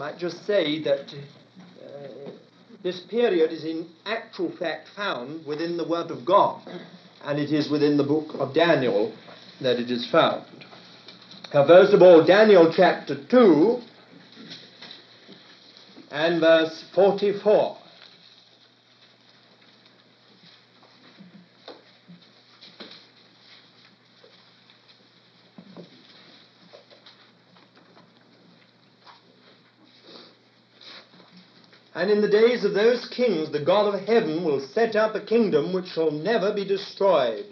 might just say that uh, this period is in actual fact found within the Word of God, and it is within the book of Daniel that it is found. Now, first of all, Daniel chapter 2 and verse 44. And in the days of those kings, the God of heaven will set up a kingdom which shall never be destroyed,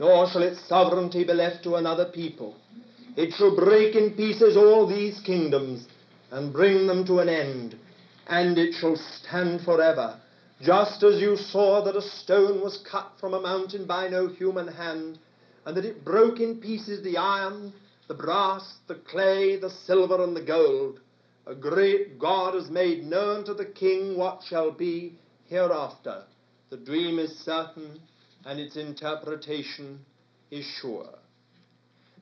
nor shall its sovereignty be left to another people. It shall break in pieces all these kingdoms and bring them to an end, and it shall stand forever. Just as you saw that a stone was cut from a mountain by no human hand, and that it broke in pieces the iron, the brass, the clay, the silver, and the gold a great God has made known to the king what shall be hereafter. The dream is certain, and its interpretation is sure.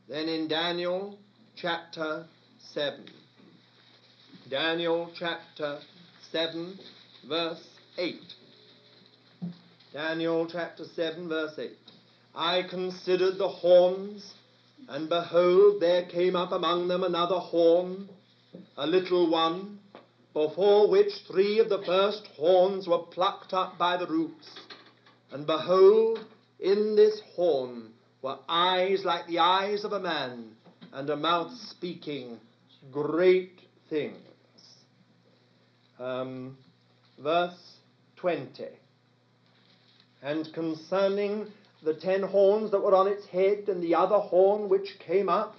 Then in Daniel chapter 7, Daniel chapter 7, verse 8. Daniel chapter 7, verse 8. I considered the horns, and behold, there came up among them another horn a little one, before which three of the first horns were plucked up by the roots. And behold, in this horn were eyes like the eyes of a man, and a mouth speaking great things. Um, verse 20. And concerning the ten horns that were on its head, and the other horn which came up,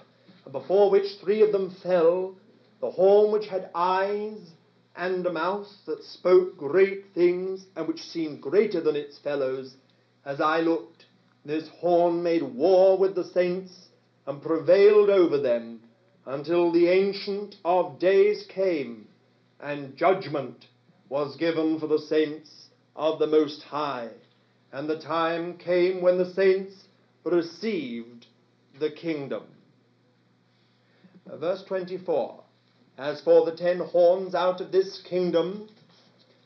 before which three of them fell, the horn which had eyes and a mouth that spoke great things and which seemed greater than its fellows, as I looked, this horn made war with the saints and prevailed over them until the Ancient of Days came and judgment was given for the saints of the Most High. And the time came when the saints received the kingdom. Verse 24 as for the ten horns out of this kingdom,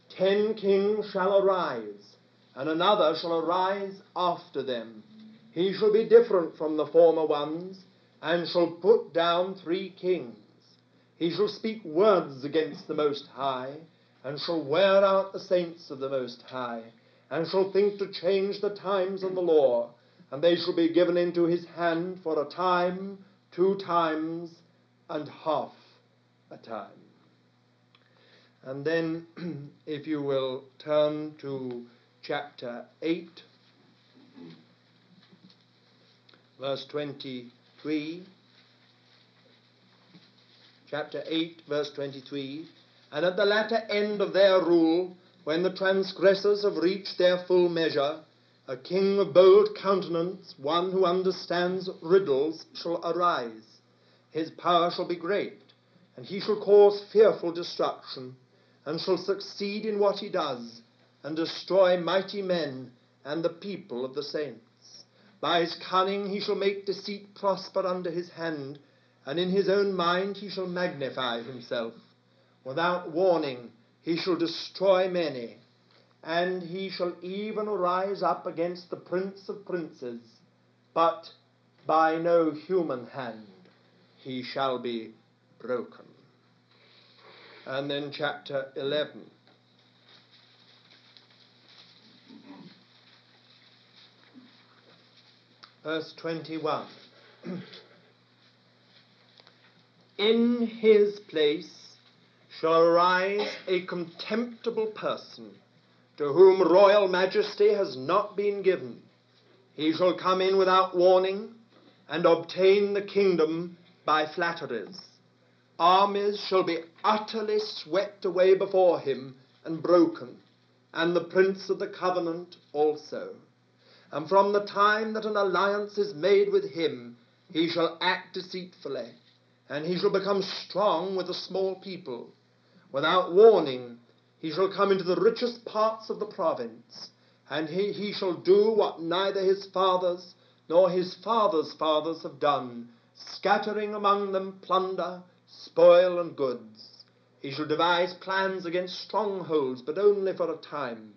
ten kings shall arise, and another shall arise after them. He shall be different from the former ones, and shall put down three kings. He shall speak words against the Most High, and shall wear out the saints of the Most High, and shall think to change the times and the law, and they shall be given into his hand for a time, two times, and half a time. And then, if you will turn to chapter 8, verse 23. Chapter 8, verse 23. And at the latter end of their rule, when the transgressors have reached their full measure, a king of bold countenance, one who understands riddles, shall arise. His power shall be great and he shall cause fearful destruction, and shall succeed in what he does, and destroy mighty men and the people of the saints. By his cunning he shall make deceit prosper under his hand, and in his own mind he shall magnify himself. Without warning he shall destroy many, and he shall even rise up against the prince of princes, but by no human hand he shall be broken. And then chapter 11. Verse 21. In his place shall arise a contemptible person to whom royal majesty has not been given. He shall come in without warning and obtain the kingdom by flatteries. Armies shall be utterly swept away before him and broken, and the prince of the covenant also. And from the time that an alliance is made with him, he shall act deceitfully, and he shall become strong with a small people. Without warning, he shall come into the richest parts of the province, and he, he shall do what neither his fathers nor his fathers' fathers have done, scattering among them plunder spoil and goods. He shall devise plans against strongholds, but only for a time.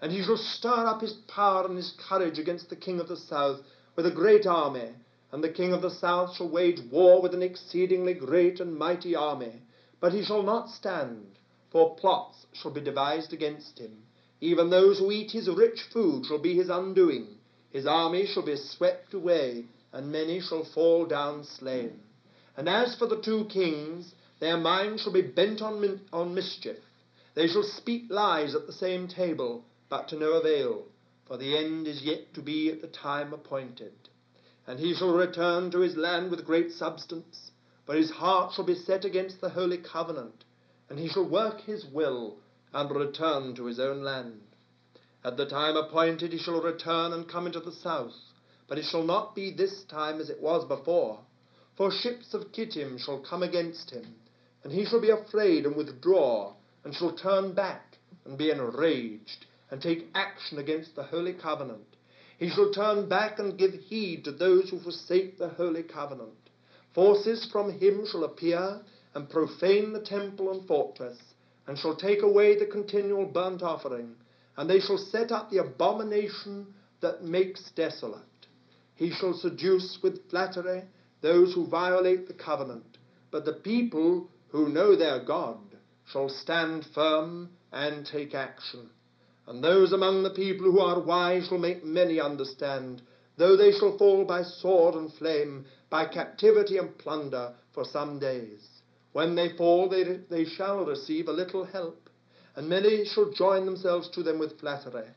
And he shall stir up his power and his courage against the king of the south with a great army. And the king of the south shall wage war with an exceedingly great and mighty army. But he shall not stand, for plots shall be devised against him. Even those who eat his rich food shall be his undoing. His army shall be swept away, and many shall fall down slain. And as for the two kings, their minds shall be bent on, on mischief. They shall speak lies at the same table, but to no avail, for the end is yet to be at the time appointed. And he shall return to his land with great substance, but his heart shall be set against the holy covenant, and he shall work his will, and return to his own land. At the time appointed he shall return and come into the south, but it shall not be this time as it was before. For ships of Kittim shall come against him, and he shall be afraid and withdraw, and shall turn back and be enraged, and take action against the holy covenant. He shall turn back and give heed to those who forsake the holy covenant. Forces from him shall appear and profane the temple and fortress, and shall take away the continual burnt offering, and they shall set up the abomination that makes desolate. He shall seduce with flattery those who violate the covenant, but the people who know their God shall stand firm and take action. And those among the people who are wise shall make many understand, though they shall fall by sword and flame, by captivity and plunder for some days. When they fall, they, they shall receive a little help, and many shall join themselves to them with flattery.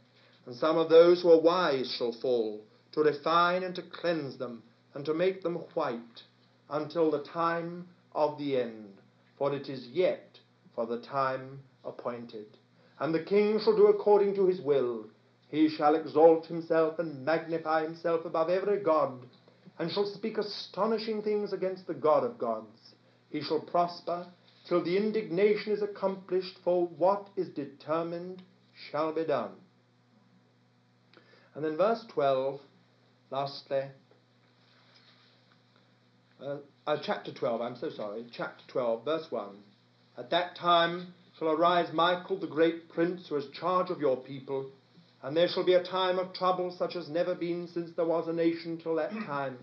And some of those who are wise shall fall, to refine and to cleanse them, and to make them white, until the time of the end for it is yet for the time appointed. And the king shall do according to his will. He shall exalt himself and magnify himself above every god, and shall speak astonishing things against the God of gods. He shall prosper till the indignation is accomplished, for what is determined shall be done. And then verse 12, lastly, uh, uh, chapter 12, I'm so sorry, chapter 12, verse 1. At that time shall arise Michael, the great prince, who has charge of your people, and there shall be a time of trouble such as never been since there was a nation till that time.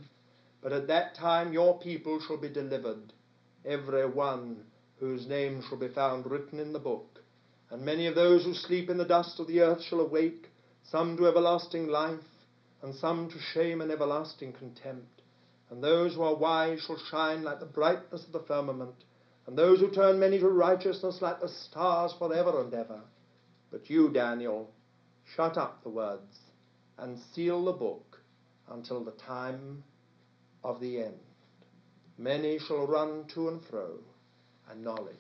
But at that time your people shall be delivered, every one whose name shall be found written in the book. And many of those who sleep in the dust of the earth shall awake, some to everlasting life, and some to shame and everlasting contempt. And those who are wise shall shine like the brightness of the firmament, and those who turn many to righteousness like the stars for ever and ever. But you, Daniel, shut up the words and seal the book until the time of the end. Many shall run to and fro, and knowledge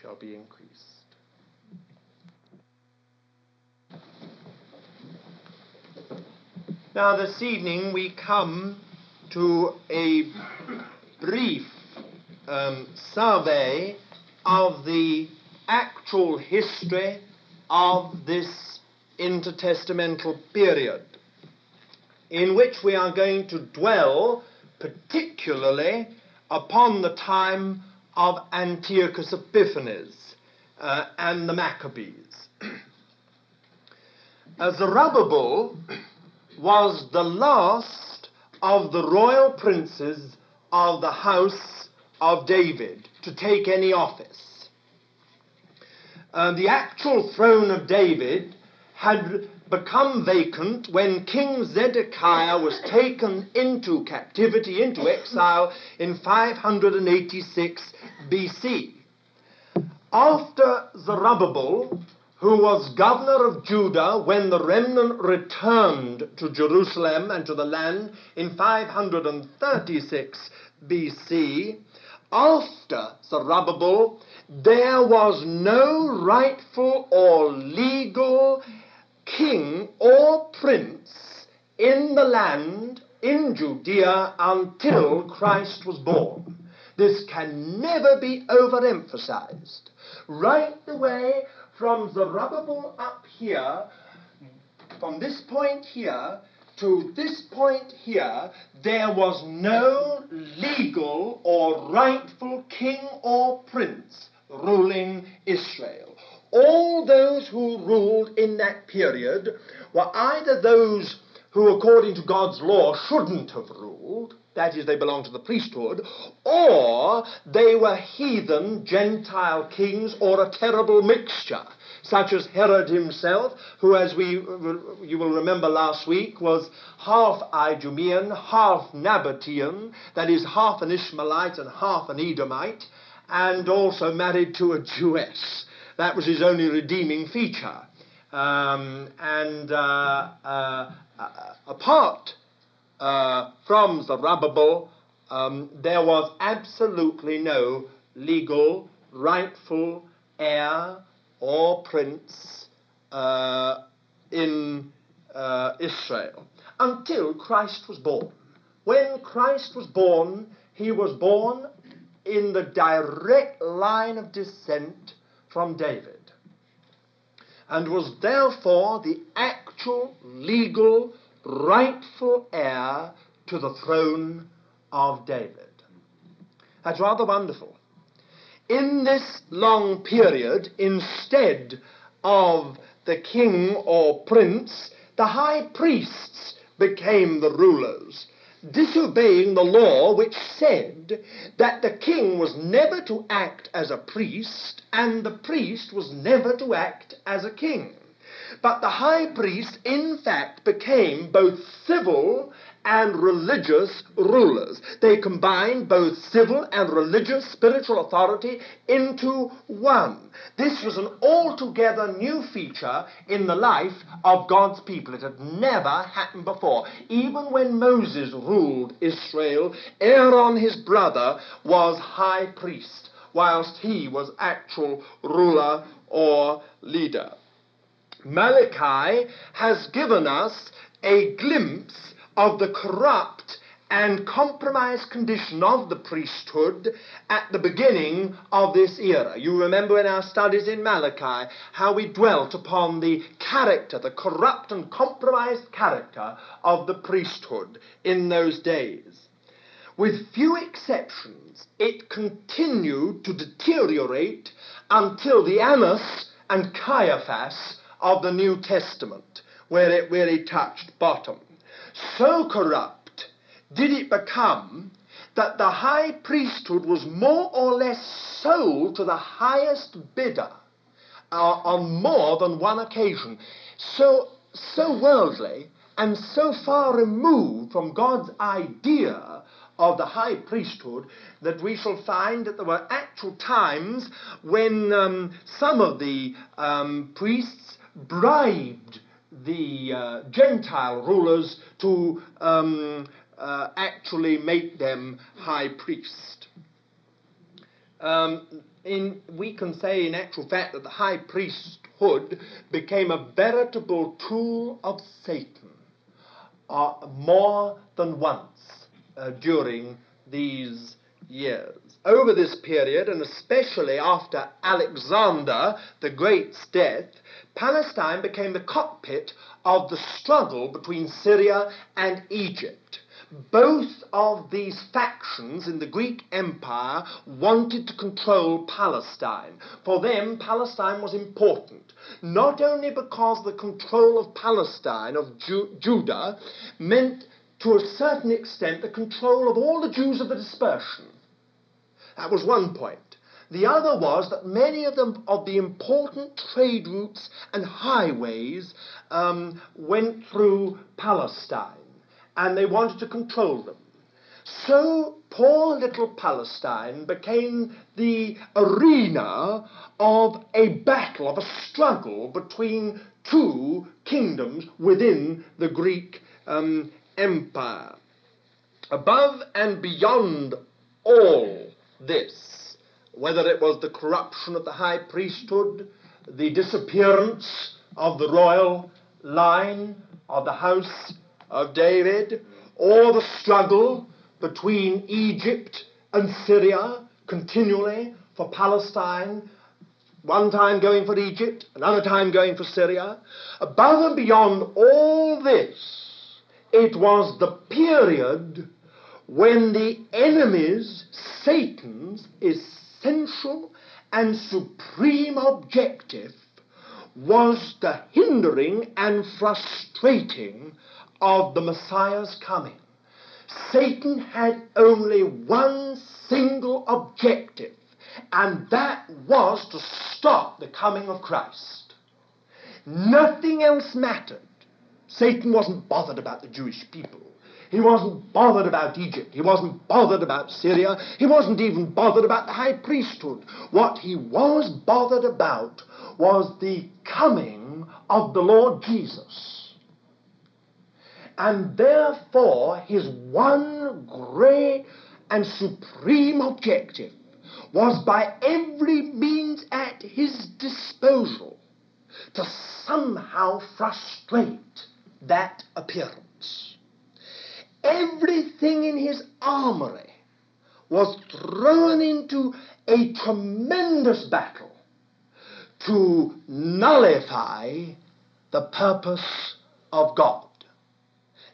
shall be increased. Now, this evening we come to a brief um, survey of the actual history of this intertestamental period, in which we are going to dwell particularly upon the time of Antiochus Epiphanes uh, and the Maccabees. Zerubbabel was the last of the royal princes of the house of David to take any office. Uh, the actual throne of David had become vacant when King Zedekiah was taken into captivity, into exile, in 586 BC. After Zerubbabel who was governor of Judah when the remnant returned to Jerusalem and to the land in 536 BC, after Zerubbabel, there was no rightful or legal king or prince in the land in Judea until Christ was born. This can never be overemphasized. Right the way from Zerubbabel up here, from this point here to this point here, there was no legal or rightful king or prince ruling Israel. All those who ruled in that period were either those who, according to God's law, shouldn't have ruled, that is, they belonged to the priesthood, or they were heathen Gentile kings or a terrible mixture, such as Herod himself, who, as we, you will remember last week, was half Idumean, half Nabatean, that is, half an Ishmaelite and half an Edomite, and also married to a Jewess. That was his only redeeming feature. Um, and uh, uh, uh apart uh, from Zerubbabel, um, there was absolutely no legal, rightful heir or prince uh, in uh, Israel until Christ was born. When Christ was born, he was born in the direct line of descent from David and was therefore the actual legal rightful heir to the throne of David. That's rather wonderful. In this long period, instead of the king or prince, the high priests became the rulers, disobeying the law which said that the king was never to act as a priest and the priest was never to act as a king. But the high priest, in fact, became both civil and religious rulers. They combined both civil and religious spiritual authority into one. This was an altogether new feature in the life of God's people. It had never happened before. Even when Moses ruled Israel, Aaron, his brother, was high priest, whilst he was actual ruler or leader. Malachi has given us a glimpse of the corrupt and compromised condition of the priesthood at the beginning of this era. You remember in our studies in Malachi how we dwelt upon the character, the corrupt and compromised character of the priesthood in those days. With few exceptions, it continued to deteriorate until the Annas and Caiaphas of the New Testament, where it really touched bottom. So corrupt did it become that the high priesthood was more or less sold to the highest bidder uh, on more than one occasion. So, so worldly and so far removed from God's idea of the high priesthood that we shall find that there were actual times when um, some of the um, priests bribed the uh, Gentile rulers to um, uh, actually make them high priest. Um, in, we can say, in actual fact, that the high priesthood became a veritable tool of Satan uh, more than once uh, during these years. Over this period, and especially after Alexander the Great's death, Palestine became the cockpit of the struggle between Syria and Egypt. Both of these factions in the Greek Empire wanted to control Palestine. For them, Palestine was important, not only because the control of Palestine, of Ju- Judah, meant to a certain extent the control of all the Jews of the dispersion. That was one point. The other was that many of, them, of the important trade routes and highways um, went through Palestine, and they wanted to control them. So poor little Palestine became the arena of a battle, of a struggle between two kingdoms within the Greek um, Empire. Above and beyond all this, whether it was the corruption of the high priesthood, the disappearance of the royal line of the house of David, or the struggle between Egypt and Syria continually for Palestine, one time going for Egypt, another time going for Syria. Above and beyond all this, it was the period when the enemy's, Satan's, essential and supreme objective was the hindering and frustrating of the Messiah's coming. Satan had only one single objective, and that was to stop the coming of Christ. Nothing else mattered. Satan wasn't bothered about the Jewish people. He wasn't bothered about Egypt. He wasn't bothered about Syria. He wasn't even bothered about the high priesthood. What he was bothered about was the coming of the Lord Jesus. And therefore, his one great and supreme objective was by every means at his disposal to somehow frustrate that appearance. Everything in his armory was thrown into a tremendous battle to nullify the purpose of God.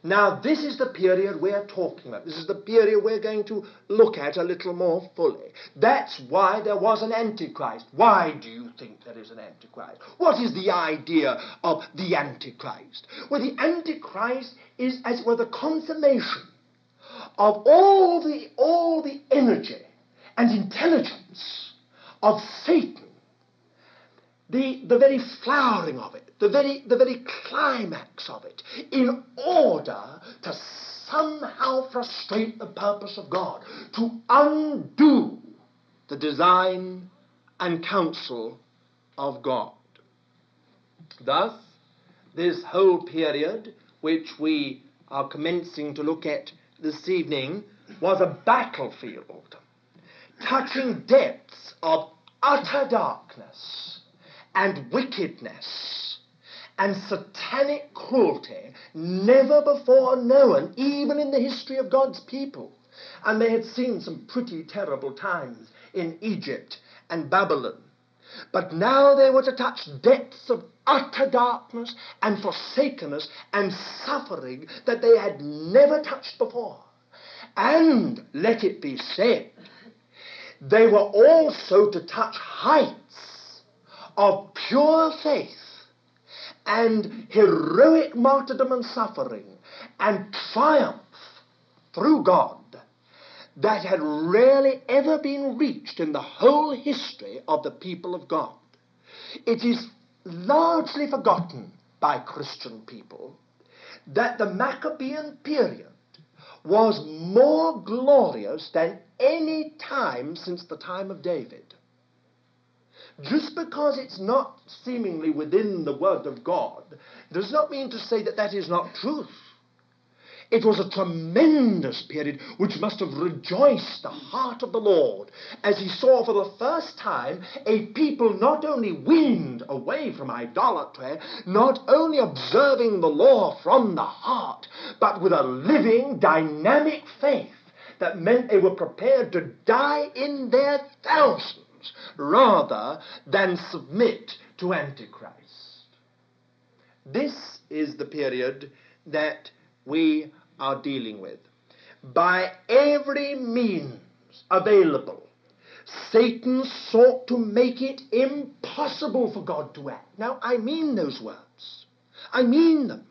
Now, this is the period we're talking about. This is the period we're going to look at a little more fully. That's why there was an Antichrist. Why do you think there is an Antichrist? What is the idea of the Antichrist? Well, the Antichrist is, as it were, the consummation of all the, all the energy and intelligence of Satan the, the very flowering of it, the very, the very climax of it, in order to somehow frustrate the purpose of God, to undo the design and counsel of God. Thus, this whole period, which we are commencing to look at this evening, was a battlefield touching depths of utter darkness and wickedness and satanic cruelty never before known, even in the history of God's people. And they had seen some pretty terrible times in Egypt and Babylon. But now they were to touch depths of utter darkness and forsakenness and suffering that they had never touched before. And let it be said, they were also to touch heights of pure faith and heroic martyrdom and suffering and triumph through God that had rarely ever been reached in the whole history of the people of God. It is largely forgotten by Christian people that the Maccabean period was more glorious than any time since the time of David. Just because it's not seemingly within the Word of God does not mean to say that that is not truth. It was a tremendous period which must have rejoiced the heart of the Lord as he saw for the first time a people not only weaned away from idolatry, not only observing the law from the heart, but with a living, dynamic faith that meant they were prepared to die in their thousands rather than submit to Antichrist. This is the period that we are dealing with. By every means available, Satan sought to make it impossible for God to act. Now, I mean those words. I mean them.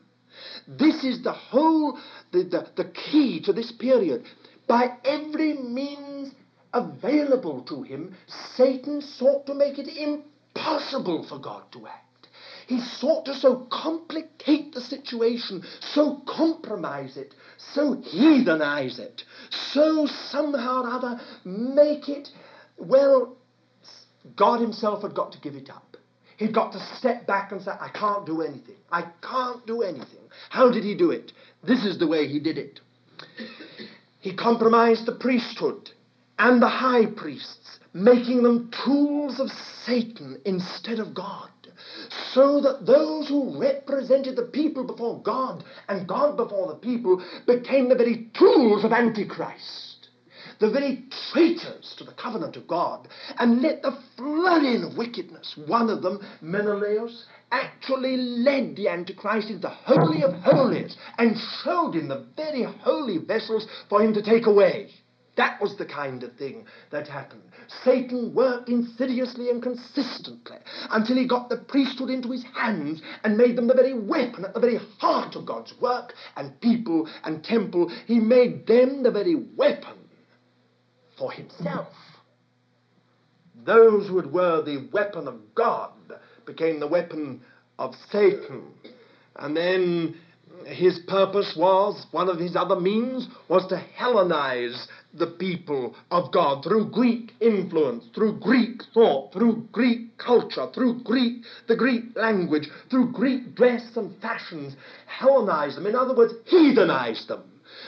This is the whole, the, the, the key to this period. By every means available to him, Satan sought to make it impossible for God to act. He sought to so complicate the situation, so compromise it, so heathenize it, so somehow or other make it, well, God himself had got to give it up. He'd got to step back and say, I can't do anything. I can't do anything. How did he do it? This is the way he did it. He compromised the priesthood and the high priests, making them tools of Satan instead of God, so that those who represented the people before God and God before the people became the very tools of Antichrist, the very traitors to the covenant of God, and let the flood in of wickedness. One of them, Menelaus, actually led the Antichrist into the Holy of Holies and showed him the very holy vessels for him to take away. That was the kind of thing that happened. Satan worked insidiously and consistently until he got the priesthood into his hands and made them the very weapon at the very heart of God's work and people and temple. He made them the very weapon for himself. Those who had were the weapon of God became the weapon of Satan. And then his purpose was, one of his other means, was to Hellenize the people of God through Greek influence, through Greek thought, through Greek culture, through Greek, the Greek language, through Greek dress and fashions. Hellenize them. In other words, heathenize them.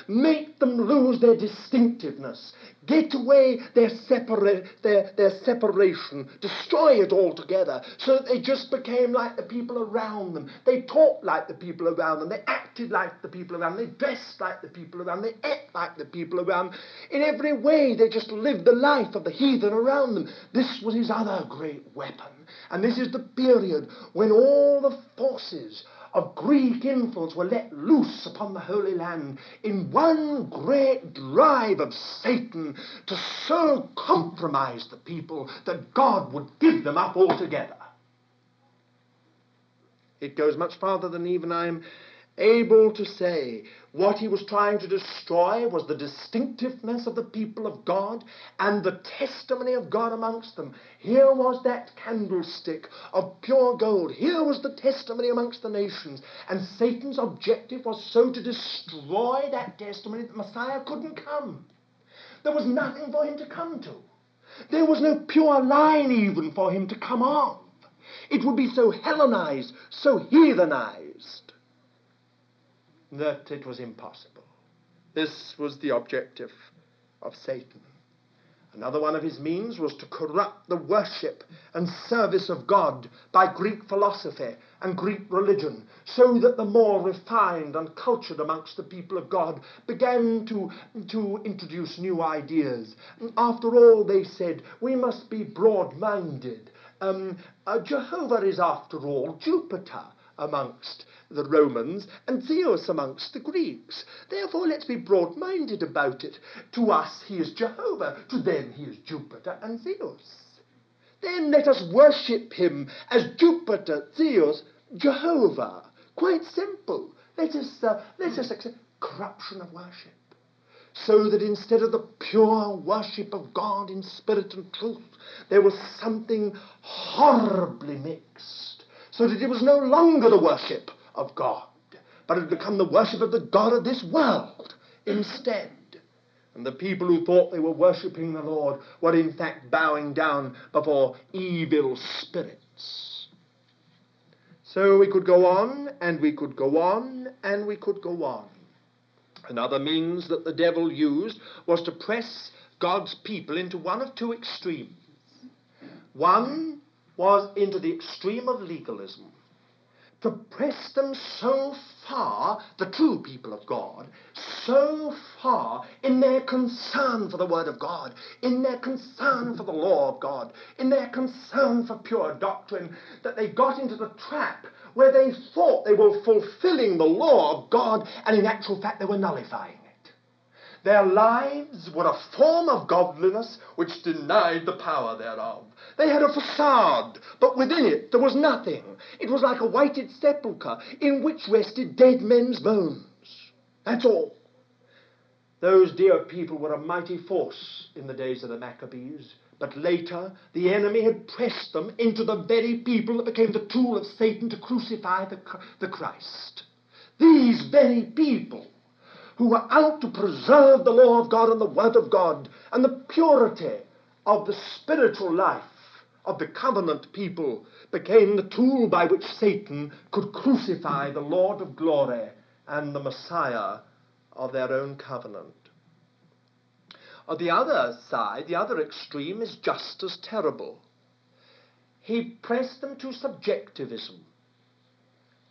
Make them lose their distinctiveness. Get away their, separa- their, their separation. Destroy it altogether so that they just became like the people around them. They talked like the people around them. They acted like the people around them. They dressed like the people around them. They ate like the people around them. In every way, they just lived the life of the heathen around them. This was his other great weapon. And this is the period when all the forces of Greek influence were let loose upon the Holy Land in one great drive of Satan to so compromise the people that God would give them up altogether. It goes much farther than even I'm able to say what he was trying to destroy was the distinctiveness of the people of God and the testimony of God amongst them. Here was that candlestick of pure gold. Here was the testimony amongst the nations. And Satan's objective was so to destroy that testimony that Messiah couldn't come. There was nothing for him to come to. There was no pure line even for him to come of. It would be so Hellenized, so heathenized that it was impossible. This was the objective of Satan. Another one of his means was to corrupt the worship and service of God by Greek philosophy and Greek religion, so that the more refined and cultured amongst the people of God began to, to introduce new ideas. After all, they said, we must be broad minded. Um, uh, Jehovah is, after all, Jupiter amongst the Romans and Zeus amongst the Greeks. Therefore, let's be broad minded about it. To us, he is Jehovah, to them, he is Jupiter and Zeus. Then let us worship him as Jupiter, Zeus, Jehovah. Quite simple. Let us, uh, let us accept corruption of worship. So that instead of the pure worship of God in spirit and truth, there was something horribly mixed. So that it was no longer the worship of God, but had become the worship of the God of this world instead. And the people who thought they were worshipping the Lord were in fact bowing down before evil spirits. So we could go on, and we could go on, and we could go on. Another means that the devil used was to press God's people into one of two extremes. One was into the extreme of legalism, to press them so far, the true people of God, so far in their concern for the Word of God, in their concern for the law of God, in their concern for pure doctrine, that they got into the trap where they thought they were fulfilling the law of God, and in actual fact they were nullifying. Their lives were a form of godliness which denied the power thereof. They had a facade, but within it there was nothing. It was like a whited sepulchre in which rested dead men's bones. That's all. Those dear people were a mighty force in the days of the Maccabees, but later the enemy had pressed them into the very people that became the tool of Satan to crucify the, the Christ. These very people who were out to preserve the law of God and the Word of God and the purity of the spiritual life of the covenant people became the tool by which Satan could crucify the Lord of glory and the Messiah of their own covenant. On the other side, the other extreme is just as terrible. He pressed them to subjectivism.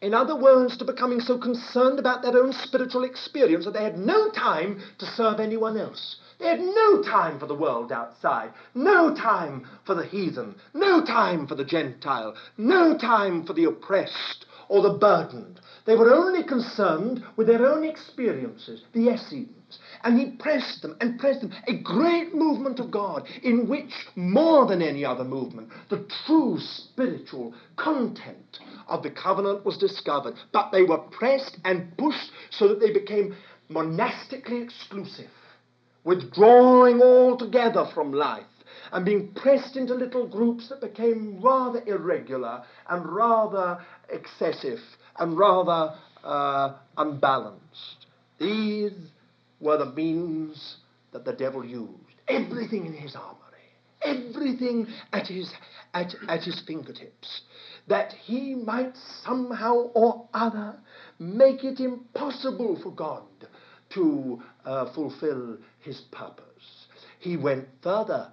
In other words, to becoming so concerned about their own spiritual experience that they had no time to serve anyone else. They had no time for the world outside, no time for the heathen, no time for the Gentile, no time for the oppressed or the burdened. They were only concerned with their own experiences, the Essenes. And he pressed them and pressed them. A great movement of God in which, more than any other movement, the true spiritual content of the covenant was discovered. But they were pressed and pushed so that they became monastically exclusive, withdrawing altogether from life and being pressed into little groups that became rather irregular and rather excessive and rather uh, unbalanced. These were the means that the devil used. Everything in his armory, everything at his, at, at his fingertips, that he might somehow or other make it impossible for God to uh, fulfill his purpose. He went further.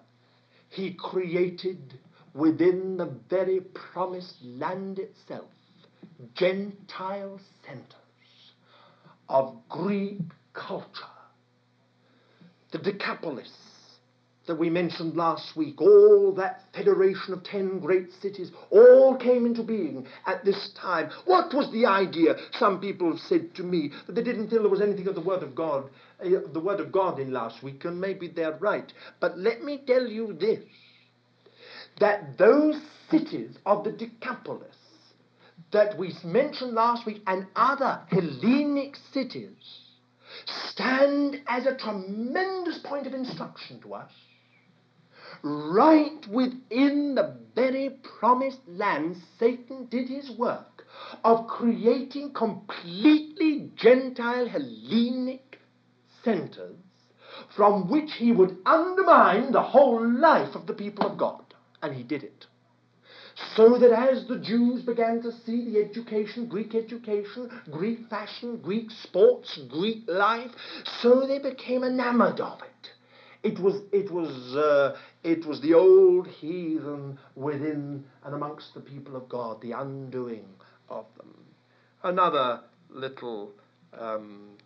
He created within the very promised land itself Gentile centers of Greek culture. The Decapolis that we mentioned last week, all that federation of ten great cities, all came into being at this time. What was the idea? Some people have said to me that they didn't feel there was anything of the Word of God, uh, the Word of God in last week, and maybe they're right. But let me tell you this, that those cities of the Decapolis that we mentioned last week and other Hellenic cities stand as a tremendous point of instruction to us. Right within the very promised land, Satan did his work of creating completely Gentile Hellenic centers from which he would undermine the whole life of the people of God. And he did it. So that as the Jews began to see the education, Greek education, Greek fashion, Greek sports, Greek life, so they became enamored of it. It was, it was, uh, it was the old heathen within and amongst the people of God, the undoing of them. Another little um,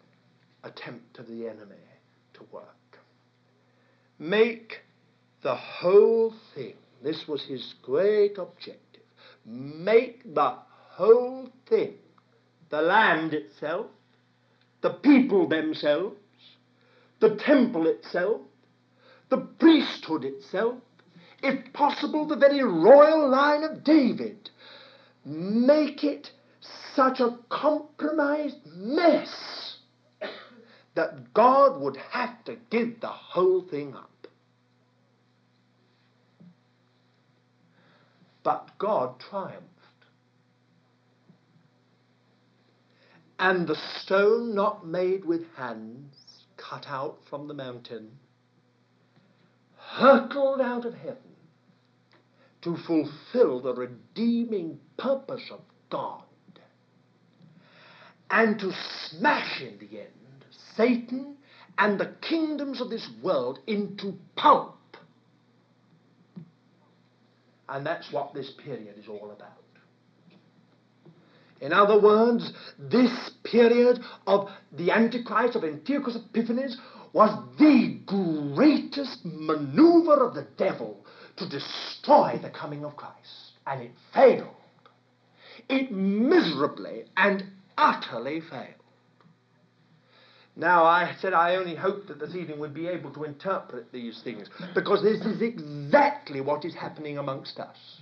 attempt of the enemy to work. Make the whole thing this was his great objective. Make the whole thing, the land itself, the people themselves, the temple itself, the priesthood itself, if possible, the very royal line of David. Make it such a compromised mess that God would have to give the whole thing up. But God triumphed. And the stone not made with hands, cut out from the mountain, hurtled out of heaven to fulfill the redeeming purpose of God and to smash in the end Satan and the kingdoms of this world into pulp and that's what this period is all about. In other words, this period of the Antichrist, of Antiochus Epiphanes, was the greatest maneuver of the devil to destroy the coming of Christ. And it failed. It miserably and utterly failed. Now, I said I only hoped that this evening would be able to interpret these things, because this is exactly what is happening amongst us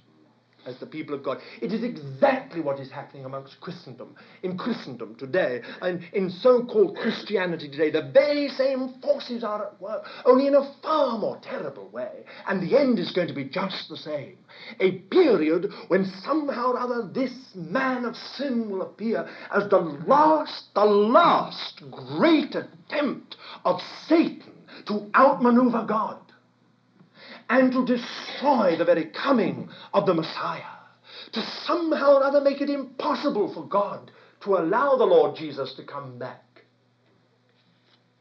as the people of God. It is exactly what is happening amongst Christendom, in Christendom today, and in so-called Christianity today. The very same forces are at work, only in a far more terrible way, and the end is going to be just the same. A period when somehow or other this man of sin will appear as the last, the last great attempt of Satan to outmaneuver God and to destroy the very coming of the Messiah, to somehow or other make it impossible for God to allow the Lord Jesus to come back.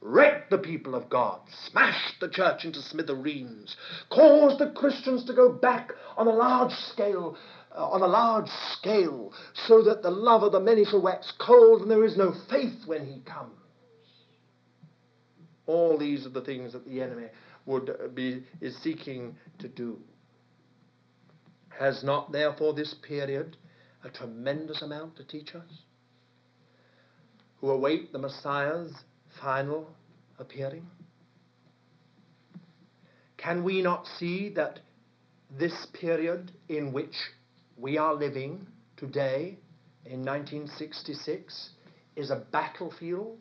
Wreck the people of God, smash the church into smithereens, cause the Christians to go back on a large scale, uh, on a large scale, so that the love of the many shall wax cold and there is no faith when he comes. All these are the things that the enemy would be is seeking to do. Has not therefore this period a tremendous amount to teach us, who await the Messiah's final appearing? Can we not see that this period in which we are living today in 1966 is a battlefield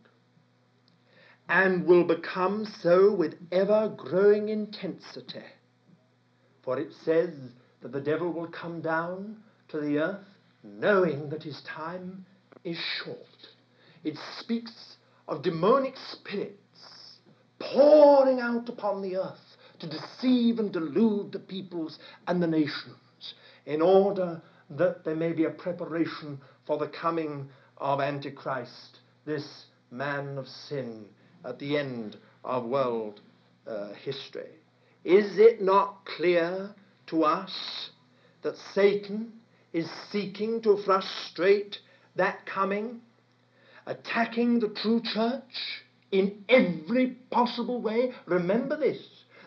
and will become so with ever growing intensity? For it says that the devil will come down to the earth knowing that his time is short. It speaks of demonic spirits pouring out upon the earth to deceive and delude the peoples and the nations in order that there may be a preparation for the coming of Antichrist, this man of sin at the end of world uh, history. Is it not clear to us that Satan is seeking to frustrate that coming, attacking the true church in every possible way? Remember this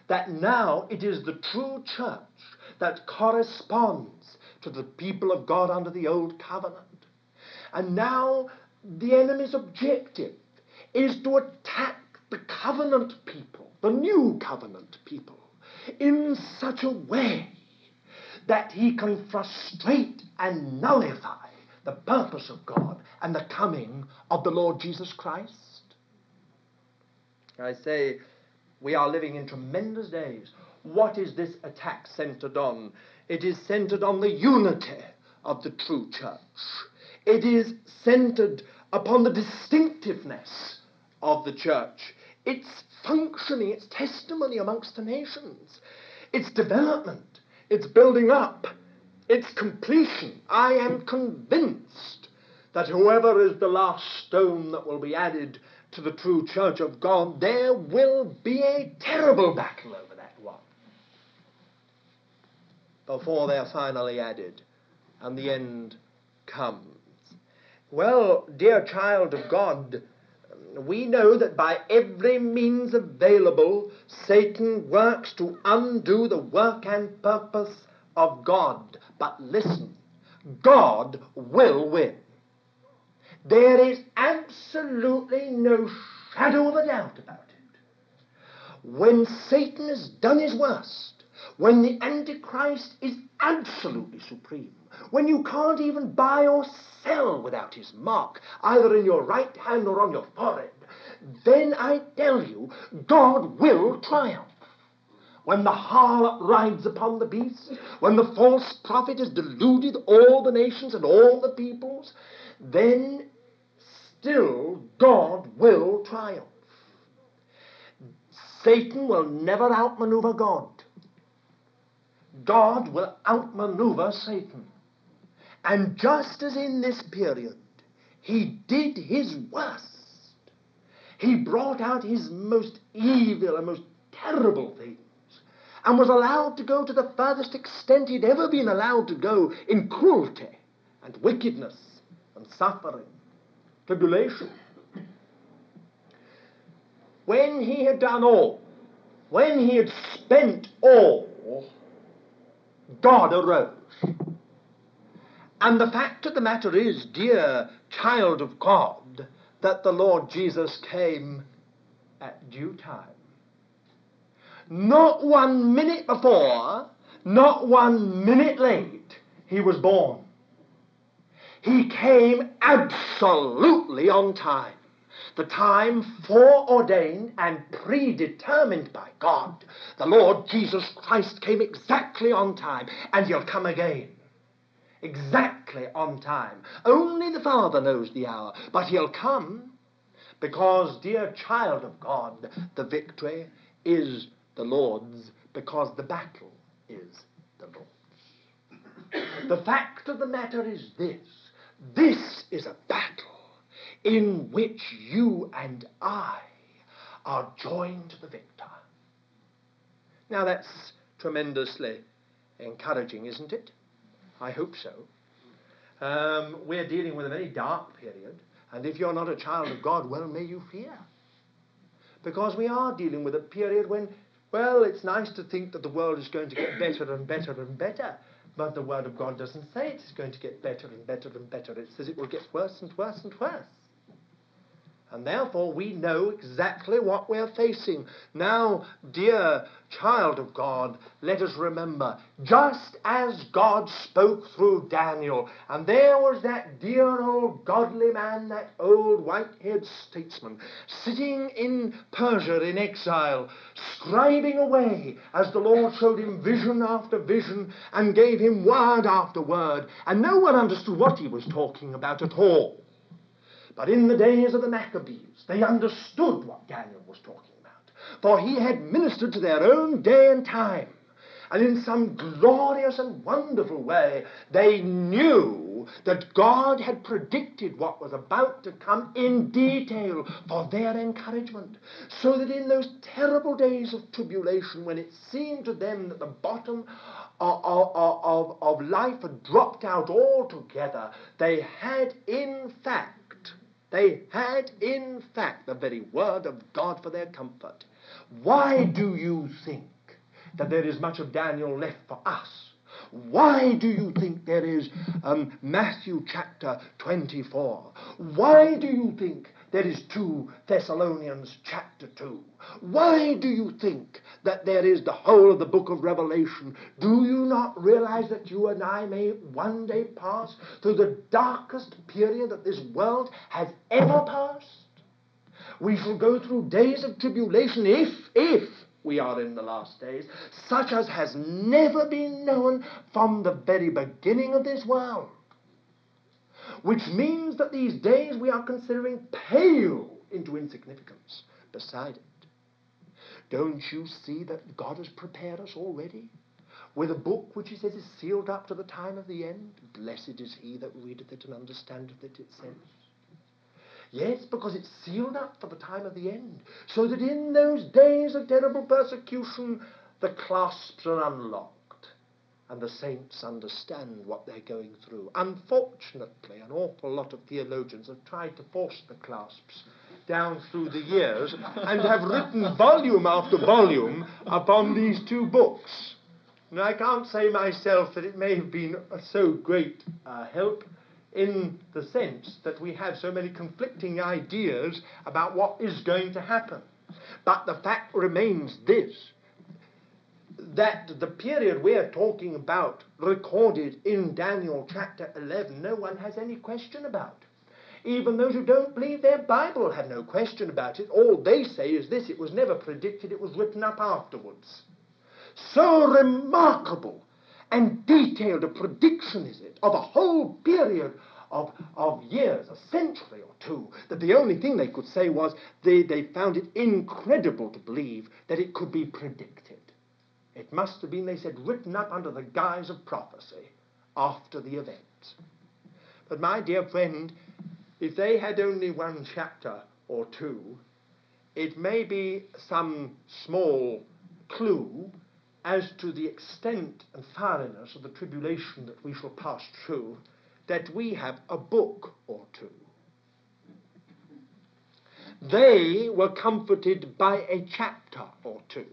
that now it is the true church that corresponds to the people of God under the old covenant. And now the enemy's objective is to attack the covenant people, the new covenant people, in such a way that he can frustrate and nullify the purpose of God and the coming of the Lord Jesus Christ. I say we are living in tremendous days. What is this attack centered on? It is centered on the unity of the true church. It is centered upon the distinctiveness of the church, its functioning, its testimony amongst the nations, its development, its building up, its completion. I am convinced that whoever is the last stone that will be added to the true church of God, there will be a terrible battle over that one before they're finally added and the end comes. Well, dear child of God, we know that by every means available, Satan works to undo the work and purpose of God. But listen, God will win. There is absolutely no shadow of a doubt about it. When Satan has done his worst, when the Antichrist is absolutely supreme, when you can't even buy or sell without his mark, either in your right hand or on your forehead, then I tell you, God will triumph. When the harlot rides upon the beast, when the false prophet has deluded all the nations and all the peoples, then still God will triumph. Satan will never outmaneuver God. God will outmaneuver Satan. And just as in this period he did his worst, he brought out his most evil and most terrible things and was allowed to go to the furthest extent he'd ever been allowed to go in cruelty and wickedness and suffering tribulation. When he had done all, when he had spent all, God arose. And the fact of the matter is, dear child of God, that the Lord Jesus came at due time. Not one minute before, not one minute late, he was born. He came absolutely on time. The time foreordained and predetermined by God. The Lord Jesus Christ came exactly on time, and he'll come again. Exactly on time. Only the Father knows the hour, but he'll come because, dear child of God, the victory is the Lord's because the battle is the Lord's. the fact of the matter is this this is a battle in which you and I are joined to the victor. Now that's tremendously encouraging, isn't it? I hope so. Um, we're dealing with a very dark period, and if you're not a child of God, well, may you fear. Because we are dealing with a period when, well, it's nice to think that the world is going to get better and better and better, But the Word of God doesn't say it's going to get better and better and better. It says it will get worse and worse and worse. And therefore, we know exactly what we're facing. Now, dear child of God, let us remember just as God spoke through Daniel, and there was that dear old godly man, that old white haired statesman, sitting in Persia in exile, scribing away as the Lord showed him vision after vision and gave him word after word, and no one understood what he was talking about at all. But in the days of the Maccabees, they understood what Daniel was talking about, for he had ministered to their own day and time. And in some glorious and wonderful way, they knew that God had predicted what was about to come in detail for their encouragement. So that in those terrible days of tribulation, when it seemed to them that the bottom of, of, of, life had dropped out altogether, they had in fact they had, in fact, the very word of God for their comfort. Why do you think that there is much of Daniel left for us? Why do you think there is um, Matthew chapter 24? Why do you think there is 2 Thessalonians chapter 2? Why do you think that there is the whole of the book of Revelation? Do you not realize that you and I may one day pass through the darkest period that this world has ever passed? We shall go through days of tribulation if, if we are in the last days, such as has never been known from the very beginning of this world. Which means that these days we are considering pale into insignificance beside it. Don't you see that God has prepared us already? With a book which he says is sealed up to the time of the end. Blessed is he that readeth it and understandeth it, it says. Yes, because it's sealed up for the time of the end, so that in those days of terrible persecution, the clasps are unlocked and the saints understand what they're going through. Unfortunately, an awful lot of theologians have tried to force the clasps down through the years and have written volume after volume upon these two books. Now, I can't say myself that it may have been so great uh, help in the sense that we have so many conflicting ideas about what is going to happen. But the fact remains this that the period we're talking about, recorded in Daniel chapter 11, no one has any question about. Even those who don't believe their Bible have no question about it. All they say is this it was never predicted, it was written up afterwards. So remarkable and detailed a prediction is it of a whole period of, of years, a century or two, that the only thing they could say was they, they found it incredible to believe that it could be predicted. It must have been, they said, written up under the guise of prophecy after the event. But my dear friend, if they had only one chapter or two, it may be some small clue as to the extent and thoroughness of the tribulation that we shall pass through, that we have a book or two. They were comforted by a chapter or two.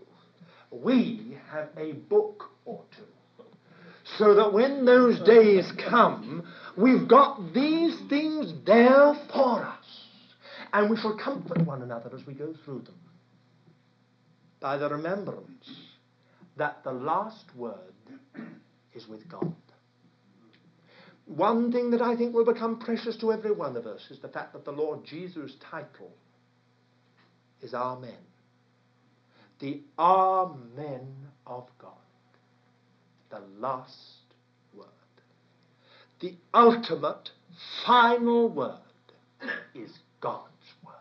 We have a book or two. So that when those days come, we've got these things there for us. And we shall comfort one another as we go through them by the remembrance that the last word is with God. One thing that I think will become precious to every one of us is the fact that the Lord Jesus' title is Amen. The Amen of God. The last word. The ultimate, final word is God's word.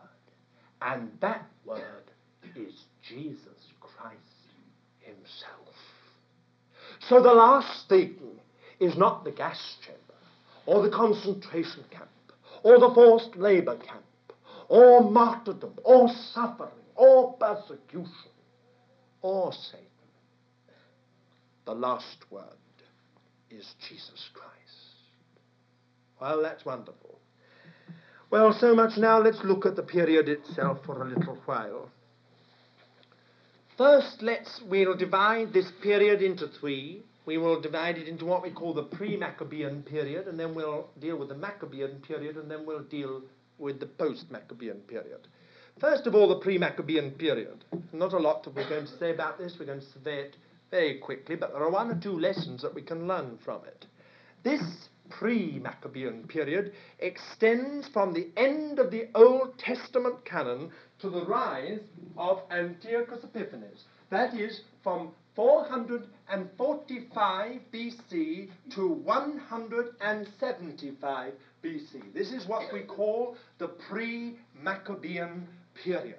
And that word is Jesus Christ himself. So the last thing is not the gas chamber, or the concentration camp, or the forced labor camp, or martyrdom, or suffering, or persecution, or Satan. The last word is Jesus Christ. Well, that's wonderful. Well, so much now. Let's look at the period itself for a little while. First, let's, we'll divide this period into three. we will divide it into what we call the pre Maccabean period, and then we'll deal with the Maccabean period, and then we'll deal with the post Maccabean period. First of all, the pre Maccabean period. Not a lot that we're going to say about this, we're going to survey it very quickly, but there are one or two lessons that we can learn from it. This pre Maccabean period extends from the end of the Old Testament canon to the rise of Antiochus Epiphanes. That is, from 445 BC to 175 BC. This is what we call the pre Maccabean period.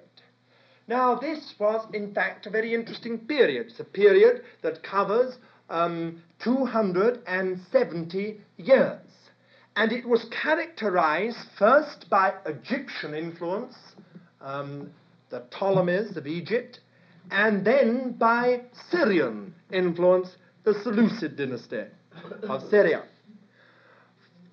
Now, this was in fact a very interesting period. It's a period that covers um, 270 years. And it was characterized first by Egyptian influence, um, the Ptolemies of Egypt, and then by Syrian influence, the Seleucid dynasty of Syria.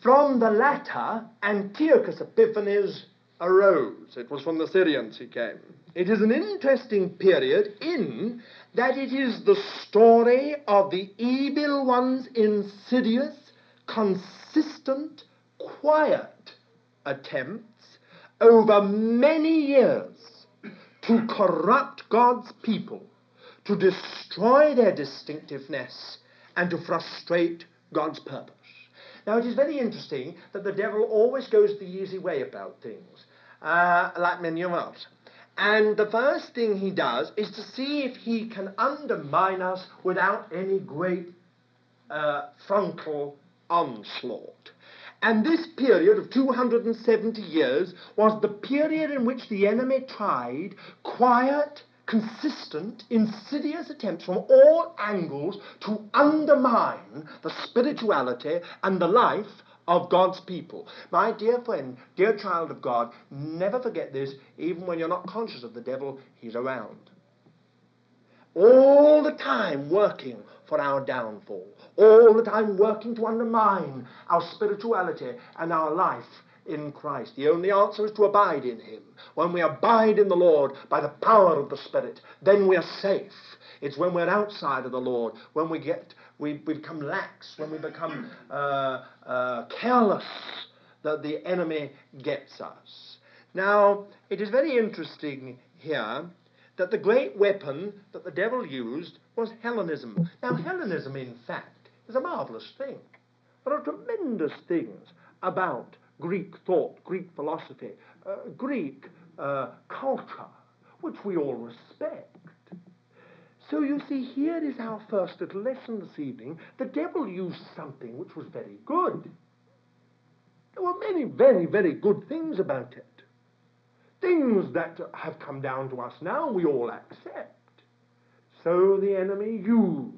From the latter, Antiochus Epiphanes arose. It was from the Syrians he came. It is an interesting period in that it is the story of the evil one's insidious, consistent, quiet attempts over many years to corrupt God's people, to destroy their distinctiveness, and to frustrate God's purpose. Now, it is very interesting that the devil always goes the easy way about things, uh, like many of us. And the first thing he does is to see if he can undermine us without any great uh, frontal onslaught. And this period of 270 years was the period in which the enemy tried quiet, consistent, insidious attempts from all angles to undermine the spirituality and the life of God's people. My dear friend, dear child of God, never forget this, even when you're not conscious of the devil, he's around. All the time working for our downfall all the time working to undermine our spirituality and our life in Christ. The only answer is to abide in Him. When we abide in the Lord by the power of the Spirit, then we are safe. It's when we're outside of the Lord, when we get we, we become lax, when we become uh, uh, careless, that the enemy gets us. Now, it is very interesting here that the great weapon that the devil used was Hellenism. Now, Hellenism, in fact, is a marvelous thing. There are tremendous things about Greek thought, Greek philosophy, uh, Greek uh, culture, which we all respect. So you see, here is our first little lesson this evening. The devil used something which was very good. There were many very, very good things about it. Things that have come down to us now, we all accept. So the enemy used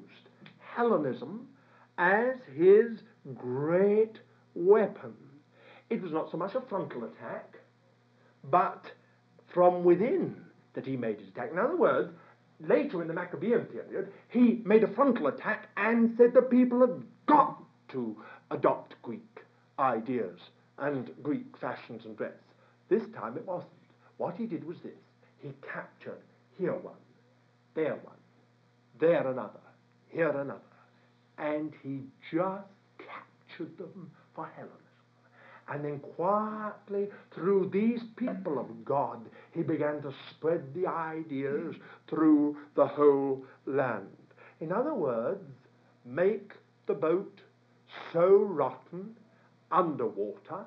Hellenism as his great weapon. It was not so much a frontal attack, but from within that he made his attack. In other words, later in the Maccabean period, he made a frontal attack and said the people had got to adopt Greek ideas and Greek fashions and dress. This time it wasn't. What he did was this. He captured here one, there one, there another, here another and he just captured them for Hellenism. And then quietly, through these people of God, he began to spread the ideas through the whole land. In other words, make the boat so rotten underwater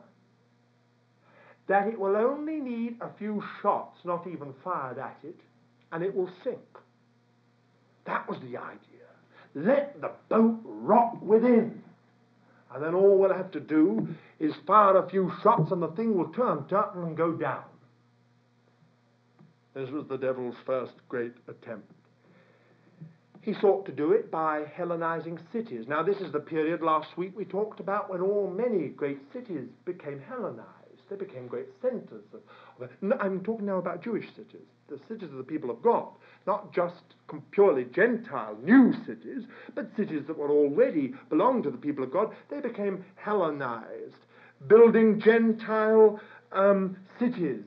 that it will only need a few shots, not even fired at it, and it will sink. That was the idea. Let the boat rot within. And then all we'll have to do is fire a few shots and the thing will turn, turn and go down. This was the devil's first great attempt. He sought to do it by Hellenizing cities. Now, this is the period last week we talked about when all many great cities became Hellenized. They became great centers. Of, I'm talking now about Jewish cities, the cities of the people of God, not just purely Gentile new cities, but cities that were already belonged to the people of God. They became Hellenized, building Gentile um, cities,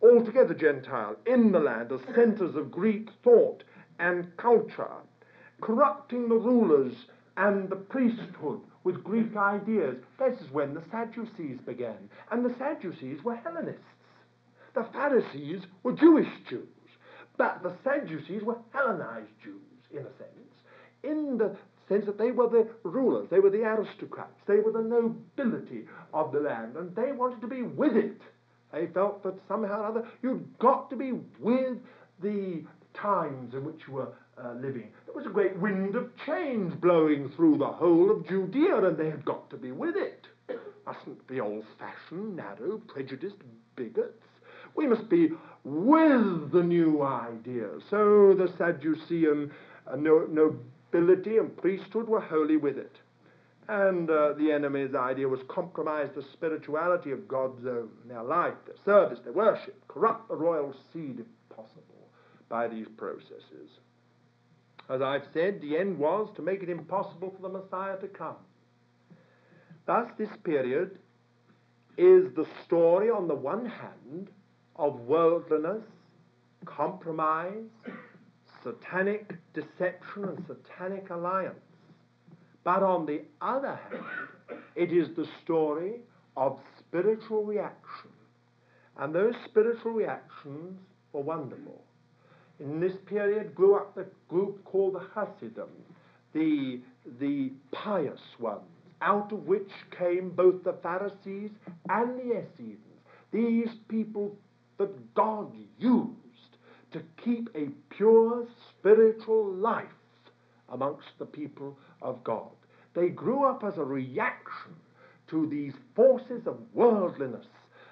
altogether Gentile, in the land as centers of Greek thought and culture, corrupting the rulers and the priesthood with Greek ideas. This is when the Sadducees began. And the Sadducees were Hellenists. The Pharisees were Jewish Jews. But the Sadducees were Hellenized Jews, in a sense, in the sense that they were the rulers, they were the aristocrats, they were the nobility of the land, and they wanted to be with it. They felt that somehow or other you'd got to be with the times in which you were uh, living. There was a great wind of change blowing through the whole of Judea, and they had got to be with it. Mustn't be old fashioned, narrow, prejudiced bigots. We must be with the new ideas. So the Sadducean uh, no, nobility and priesthood were wholly with it. And uh, the enemy's idea was compromise the spirituality of God's own, their life, their service, their worship, corrupt the royal seed if possible by these processes. As I've said, the end was to make it impossible for the Messiah to come. Thus, this period is the story, on the one hand, of worldliness, compromise, satanic deception, and satanic alliance. But on the other hand, it is the story of spiritual reaction. And those spiritual reactions were wonderful. In this period grew up the group called the Hasidim, the, the pious ones, out of which came both the Pharisees and the Essenes. These people that God used to keep a pure spiritual life amongst the people of God. They grew up as a reaction to these forces of worldliness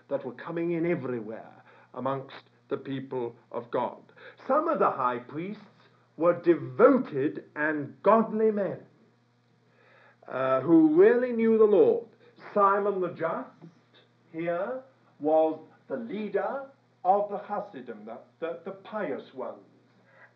that were coming in everywhere amongst the people of God. Some of the high priests were devoted and godly men uh, who really knew the Lord. Simon the Just here was the leader of the Hasidim, the, the, the pious ones.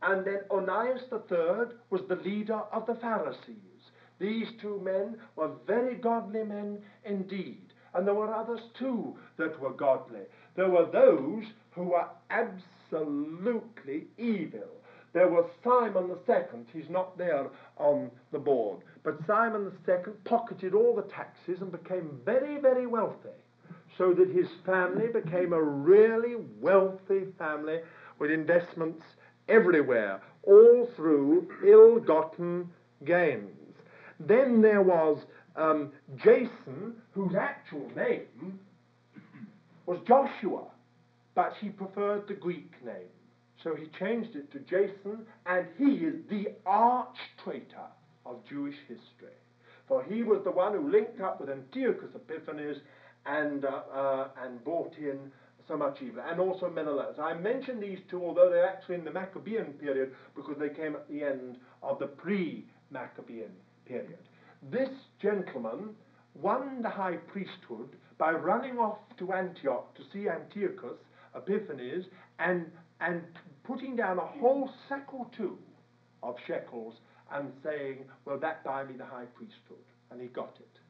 And then Onias III was the leader of the Pharisees. These two men were very godly men indeed. And there were others too that were godly. There were those who were absolutely evil. There was Simon the Second, he's not there on the board, but Simon the Second pocketed all the taxes and became very, very wealthy, so that his family became a really wealthy family with investments everywhere, all through ill gotten gains. Then there was um, Jason, whose actual name was Joshua but he preferred the Greek name. So he changed it to Jason, and he is the arch traitor of Jewish history. For he was the one who linked up with Antiochus Epiphanes and, uh, uh, and brought in so much evil, and also Menelaus. I mention these two, although they're actually in the Maccabean period, because they came at the end of the pre Maccabean period. This gentleman won the high priesthood by running off to Antioch to see Antiochus Epiphanes and, and putting down a whole sack or two of shekels and saying, well, that buy me the high priesthood. And he got it.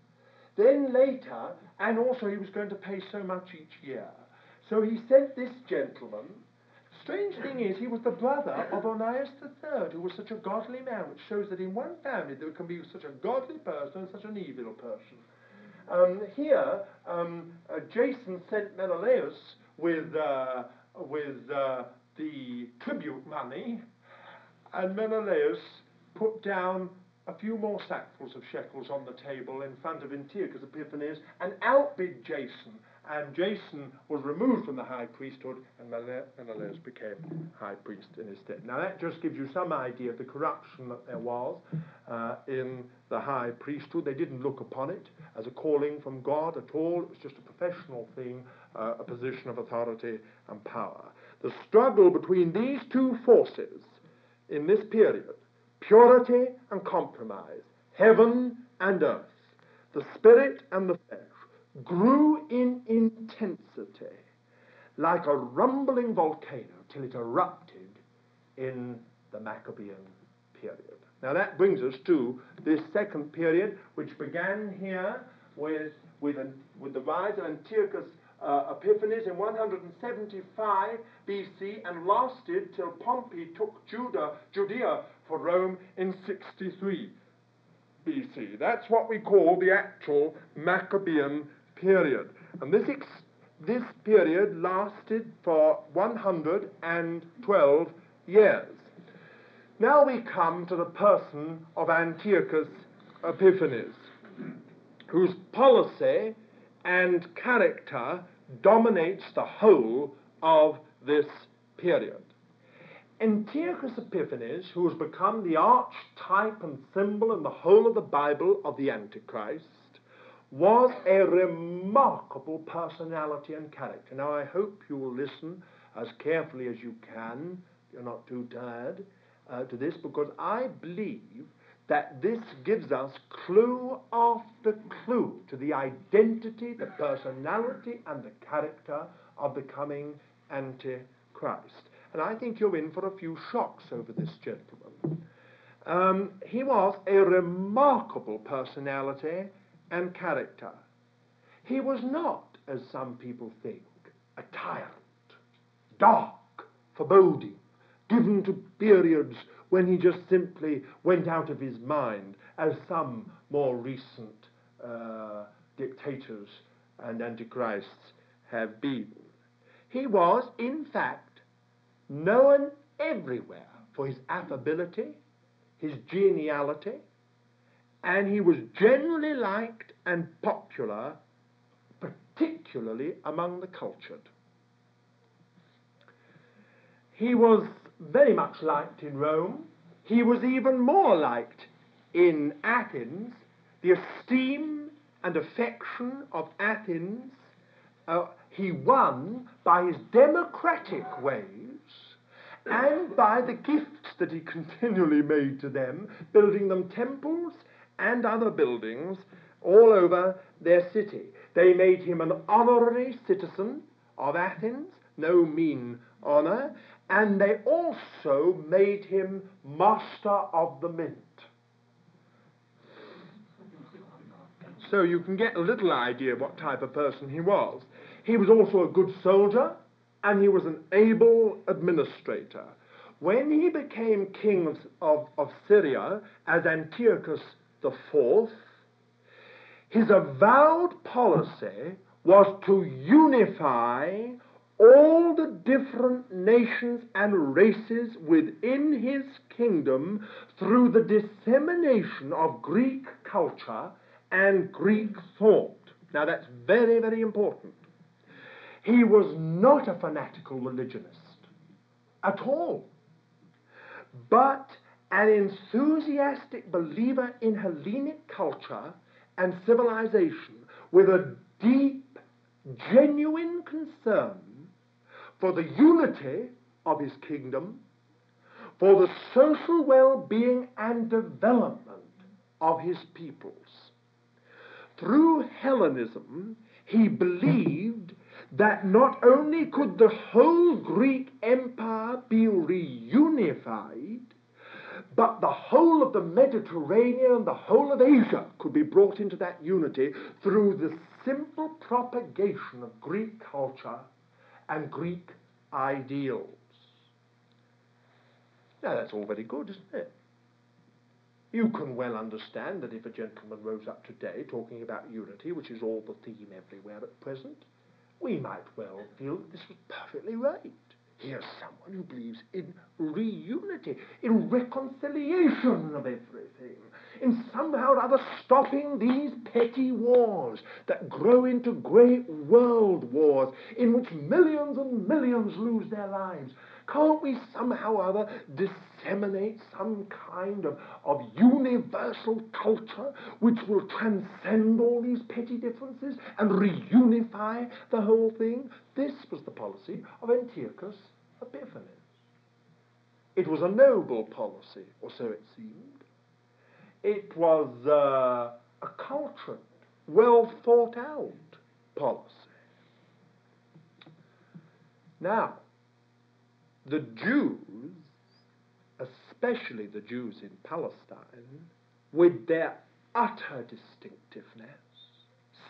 Then later, and also he was going to pay so much each year. So he sent this gentleman. Strange thing is, he was the brother of Onias III, who was such a godly man, which shows that in one family there can be such a godly person and such an evil person. Um, here, um, uh, Jason sent Menelaus with, uh, with uh, the tribute money, and Menelaus put down a few more sackfuls of shekels on the table in front of Antiochus Epiphanes and outbid Jason. And Jason was removed from the high priesthood, and Menelaus became high priest in his stead. Now that just gives you some idea of the corruption that there was uh, in the high priesthood. They didn't look upon it as a calling from God at all. It was just a professional thing uh, a position of authority and power. The struggle between these two forces in this period, purity and compromise, heaven and earth, the spirit and the flesh, grew in intensity like a rumbling volcano till it erupted in the Maccabean period. Now that brings us to this second period, which began here with, with, an, with the rise of Antiochus uh, Epiphanes in 175 BC and lasted till Pompey took Judah, Judea for Rome in 63 BC. That's what we call the actual Maccabean period. And this, ex- this period lasted for 112 years. Now we come to the person of Antiochus Epiphanes, whose policy and character dominates the whole of this period. Antiochus Epiphanes, who has become the archetype and symbol in the whole of the Bible of the Antichrist, was a remarkable personality and character. Now, I hope you will listen as carefully as you can, you're not too tired, uh, to this, because I believe that this gives us clue after clue to the identity, the personality, and the character of the coming Antichrist. And I think you're in for a few shocks over this gentleman. Um, he was a remarkable personality and character. He was not, as some people think, a tyrant, dark, foreboding, given to periods when he just simply went out of his mind, as some more recent uh, dictators and antichrists have been. He was, in fact, known everywhere for his affability, his geniality, and he was generally liked and popular, particularly among the cultured. He was very much liked in Rome. He was even more liked in Athens. The esteem and affection of Athens uh, he won by his democratic ways and by the gifts that he continually made to them, building them temples and other buildings all over their city. They made him an honorary citizen of Athens, no mean honor, and they also made him master of the mint. So you can get a little idea what type of person he was. He was also a good soldier and he was an able administrator. When he became king of, of, of Syria as Antiochus IV, his avowed policy was to unify all the different nations and races within his kingdom through the dissemination of Greek culture and Greek thought. Now that's very, very important. He was not a fanatical religionist at all, but an enthusiastic believer in Hellenic culture and civilization with a deep, genuine concern for the unity of his kingdom, for the social well-being and development of his peoples. Through Hellenism, he believed that not only could the whole Greek Empire be reunified, but the whole of the Mediterranean and the whole of Asia could be brought into that unity through the simple propagation of Greek culture and Greek ideals. Now that's all very good, isn't it? You can well understand that if a gentleman rose up today talking about unity, which is all the theme everywhere at present, we might well feel that this was perfectly right. Here's someone who believes in reunity, in reconciliation of everything, in somehow or other stopping these petty wars that grow into great world wars in which millions and millions lose their lives. Can't we somehow or other disseminate some kind of, of universal culture which will transcend all these petty differences and reunify the whole thing? This was the policy of Antiochus Epiphanes. It was a noble policy, or so it seemed. It was uh, a cultured, well thought out policy. Now, the Jews especially the Jews in Palestine, with their utter distinctiveness,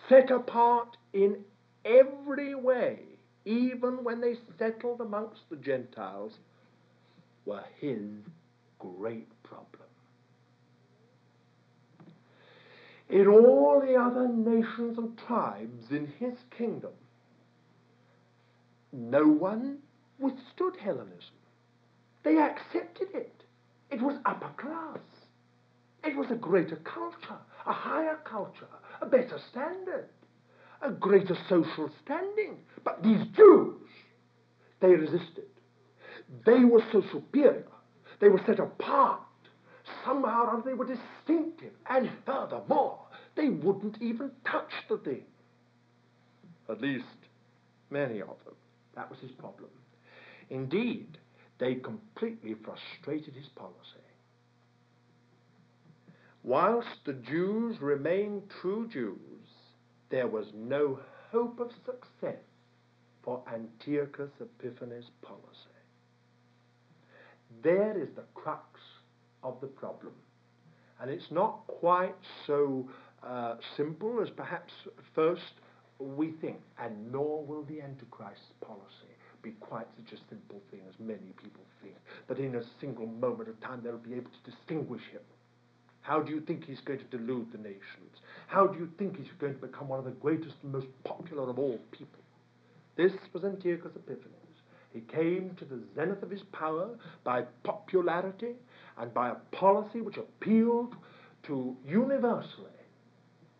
set apart in every way, even when they settled amongst the Gentiles, were his great problem. in all the other nations and tribes in his kingdom, no one withstood Hellenism. They accepted it. It was upper class. It was a greater culture, a higher culture, a better standard, a greater social standing. But these Jews, they resisted. They were so superior. They were set apart. Somehow or other they were distinctive. And furthermore, they wouldn't even touch the thing. At least, many of them. That was his problem. Indeed, they completely frustrated his policy. Whilst the Jews remained true Jews, there was no hope of success for Antiochus Epiphanes' policy. There is the crux of the problem. And it's not quite so uh, simple as perhaps first we think, and nor will the Antichrist's policy be quite such a simple thing as many people think, that in a single moment of time they'll be able to distinguish him. How do you think he's going to delude the nations? How do you think he's going to become one of the greatest and most popular of all people? This was Antiochus Epiphanes. He came to the zenith of his power by popularity and by a policy which appealed to universally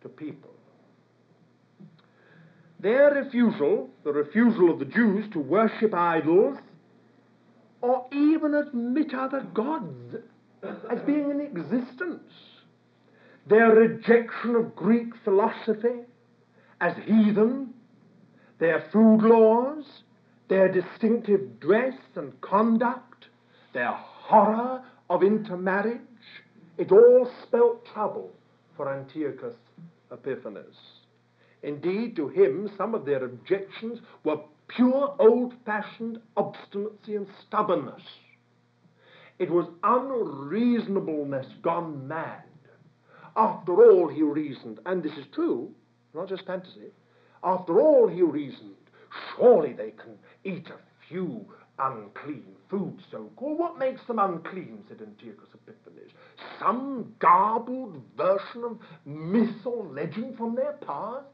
to people. Their refusal, the refusal of the Jews to worship idols, or even admit other gods as being in existence, their rejection of Greek philosophy as heathen, their food laws, their distinctive dress and conduct, their horror of intermarriage, it all spelt trouble for Antiochus Epiphanes. Indeed, to him, some of their objections were pure old fashioned obstinacy and stubbornness. It was unreasonableness gone mad. After all, he reasoned, and this is true, not just fantasy, after all, he reasoned, surely they can eat a few unclean foods, so called. What makes them unclean, said Antiochus Epiphanes? Some garbled version of myth or legend from their past?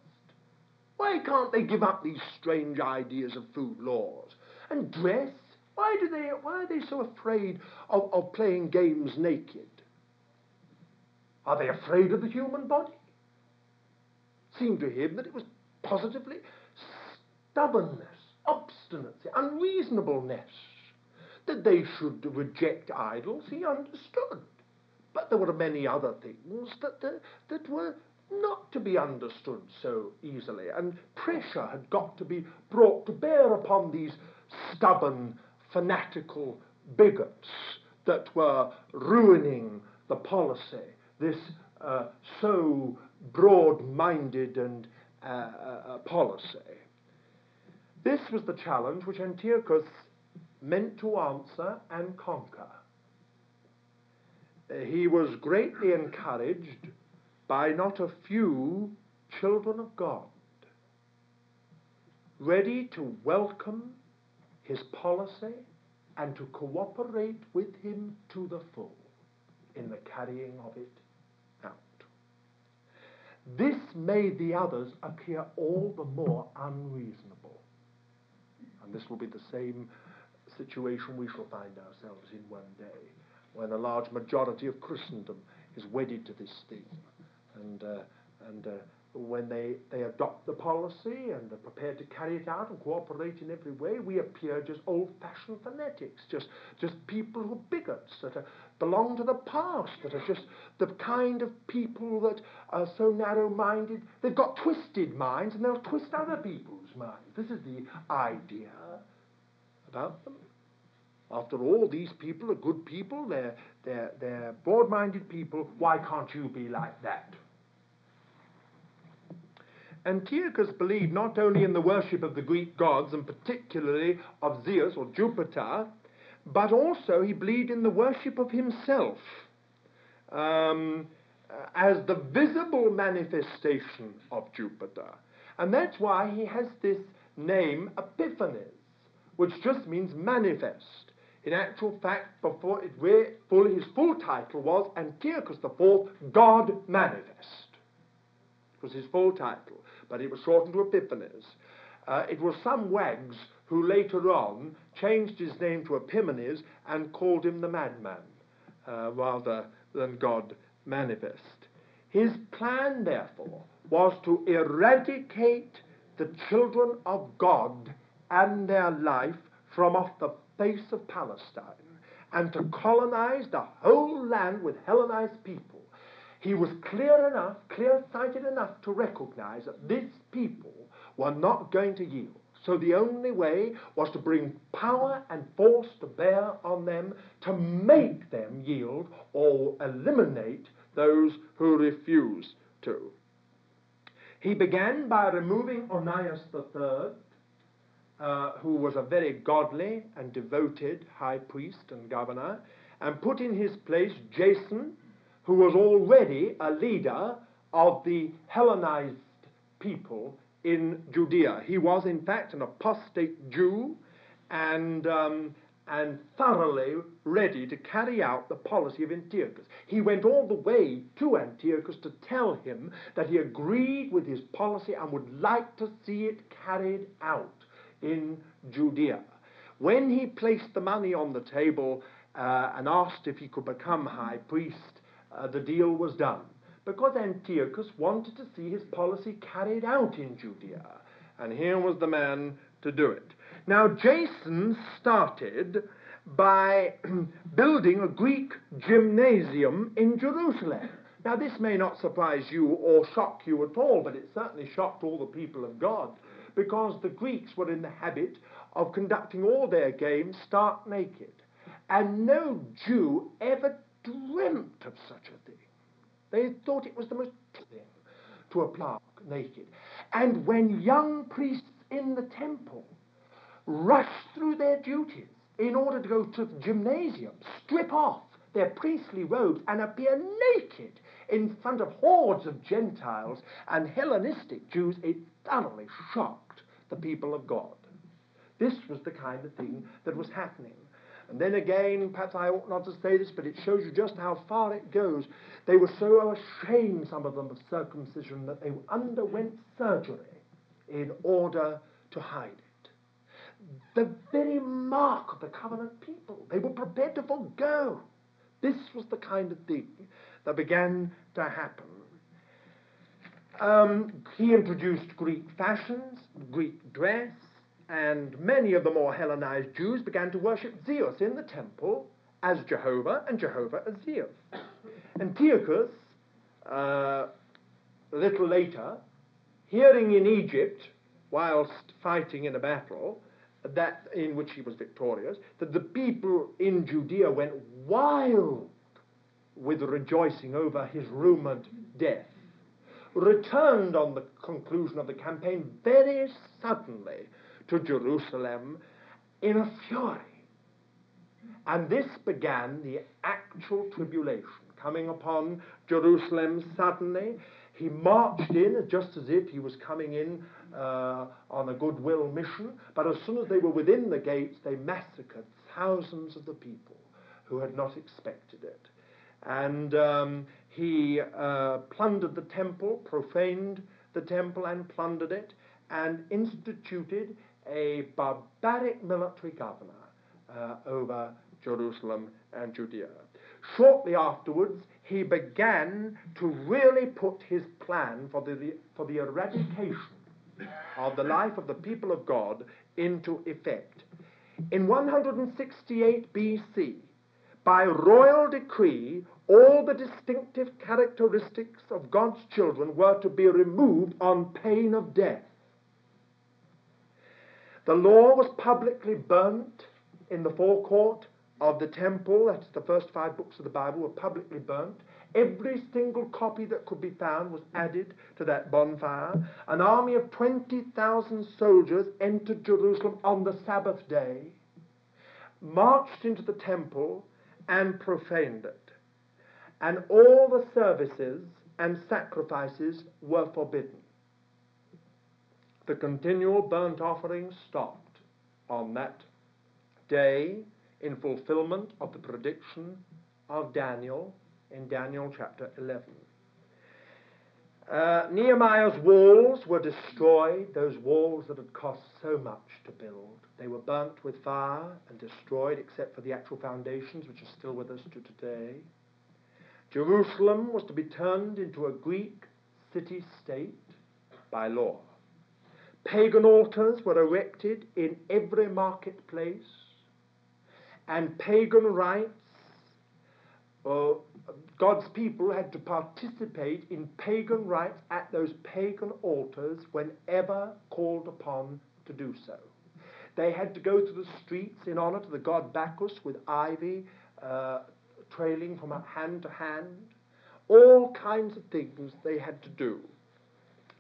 Why can't they give up these strange ideas of food laws? And dress? Why do they why are they so afraid of, of playing games naked? Are they afraid of the human body? It seemed to him that it was positively stubbornness, obstinacy, unreasonableness. That they should reject idols, he understood. But there were many other things that, uh, that were not to be understood so easily, and pressure had got to be brought to bear upon these stubborn, fanatical bigots that were ruining the policy, this uh, so broad minded and uh, uh, policy. This was the challenge which Antiochus meant to answer and conquer. He was greatly encouraged by not a few children of God, ready to welcome his policy and to cooperate with him to the full in the carrying of it out. This made the others appear all the more unreasonable. And this will be the same situation we shall find ourselves in one day, when a large majority of Christendom is wedded to this theme and uh, and uh, when they, they adopt the policy and are prepared to carry it out and cooperate in every way, we appear just old-fashioned fanatics, just just people who are bigots that are, belong to the past, that are just the kind of people that are so narrow-minded. They've got twisted minds and they'll twist other people's minds. This is the idea about them. After all, these people are good people. They're they're they're broad-minded people. Why can't you be like that? Antiochus believed not only in the worship of the Greek gods, and particularly of Zeus or Jupiter, but also he believed in the worship of himself um, as the visible manifestation of Jupiter. And that's why he has this name Epiphanes, which just means manifest. In actual fact, before it his full title was Antiochus IV, God Manifest. Was his full title, but it was shortened to Epiphanes. Uh, it was some wags who later on changed his name to Epimanes and called him the madman, uh, rather than God manifest. His plan, therefore, was to eradicate the children of God and their life from off the face of Palestine and to colonize the whole land with Hellenized people. He was clear enough, clear sighted enough to recognize that these people were not going to yield. So the only way was to bring power and force to bear on them to make them yield or eliminate those who refuse to. He began by removing Onias III, uh, who was a very godly and devoted high priest and governor, and put in his place Jason, who was already a leader of the Hellenized people in Judea. He was, in fact, an apostate Jew and, um, and thoroughly ready to carry out the policy of Antiochus. He went all the way to Antiochus to tell him that he agreed with his policy and would like to see it carried out in Judea. When he placed the money on the table uh, and asked if he could become high priest, uh, the deal was done because Antiochus wanted to see his policy carried out in Judea, and here was the man to do it. Now, Jason started by building a Greek gymnasium in Jerusalem. Now, this may not surprise you or shock you at all, but it certainly shocked all the people of God because the Greeks were in the habit of conducting all their games stark naked. And no Jew ever dreamt of such a thing. They thought it was the most thing to apply naked. And when young priests in the temple rushed through their duties in order to go to the gymnasium, strip off their priestly robes and appear naked in front of hordes of Gentiles and Hellenistic Jews, it thoroughly shocked the people of God. This was the kind of thing that was happening. And then again, perhaps I ought not to say this, but it shows you just how far it goes. They were so ashamed, some of them, of circumcision that they underwent surgery in order to hide it. The very mark of the covenant people, they were prepared to forego. This was the kind of thing that began to happen. Um, he introduced Greek fashions, Greek dress, and many of the more Hellenized Jews began to worship Zeus in the temple as Jehovah and Jehovah as Zeus. Antiochus, uh, a little later, hearing in Egypt, whilst fighting in a battle, that in which he was victorious, that the people in Judea went wild with rejoicing over his rumored death, returned on the conclusion of the campaign very suddenly to Jerusalem in a fury. And this began the actual tribulation coming upon Jerusalem suddenly. He marched in just as if he was coming in uh, on a goodwill mission, but as soon as they were within the gates, they massacred thousands of the people who had not expected it. And um, he uh, plundered the temple, profaned the temple and plundered it, and instituted a barbaric military governor uh, over Jerusalem and Judea. Shortly afterwards, he began to really put his plan for the, for the eradication of the life of the people of God into effect. In 168 BC, by royal decree, all the distinctive characteristics of God's children were to be removed on pain of death. The law was publicly burnt in the forecourt of the temple. That's the first five books of the Bible were publicly burnt. Every single copy that could be found was added to that bonfire. An army of 20,000 soldiers entered Jerusalem on the Sabbath day, marched into the temple, and profaned it. And all the services and sacrifices were forbidden the continual burnt offerings stopped on that day in fulfillment of the prediction of Daniel in Daniel chapter 11. Uh, Nehemiah's walls were destroyed, those walls that had cost so much to build. They were burnt with fire and destroyed, except for the actual foundations, which are still with us to today. Jerusalem was to be turned into a Greek city state by law. Pagan altars were erected in every marketplace, and pagan rites, uh, God's people had to participate in pagan rites at those pagan altars whenever called upon to do so. They had to go through the streets in honor to the god Bacchus with ivy uh, trailing from hand to hand. All kinds of things they had to do.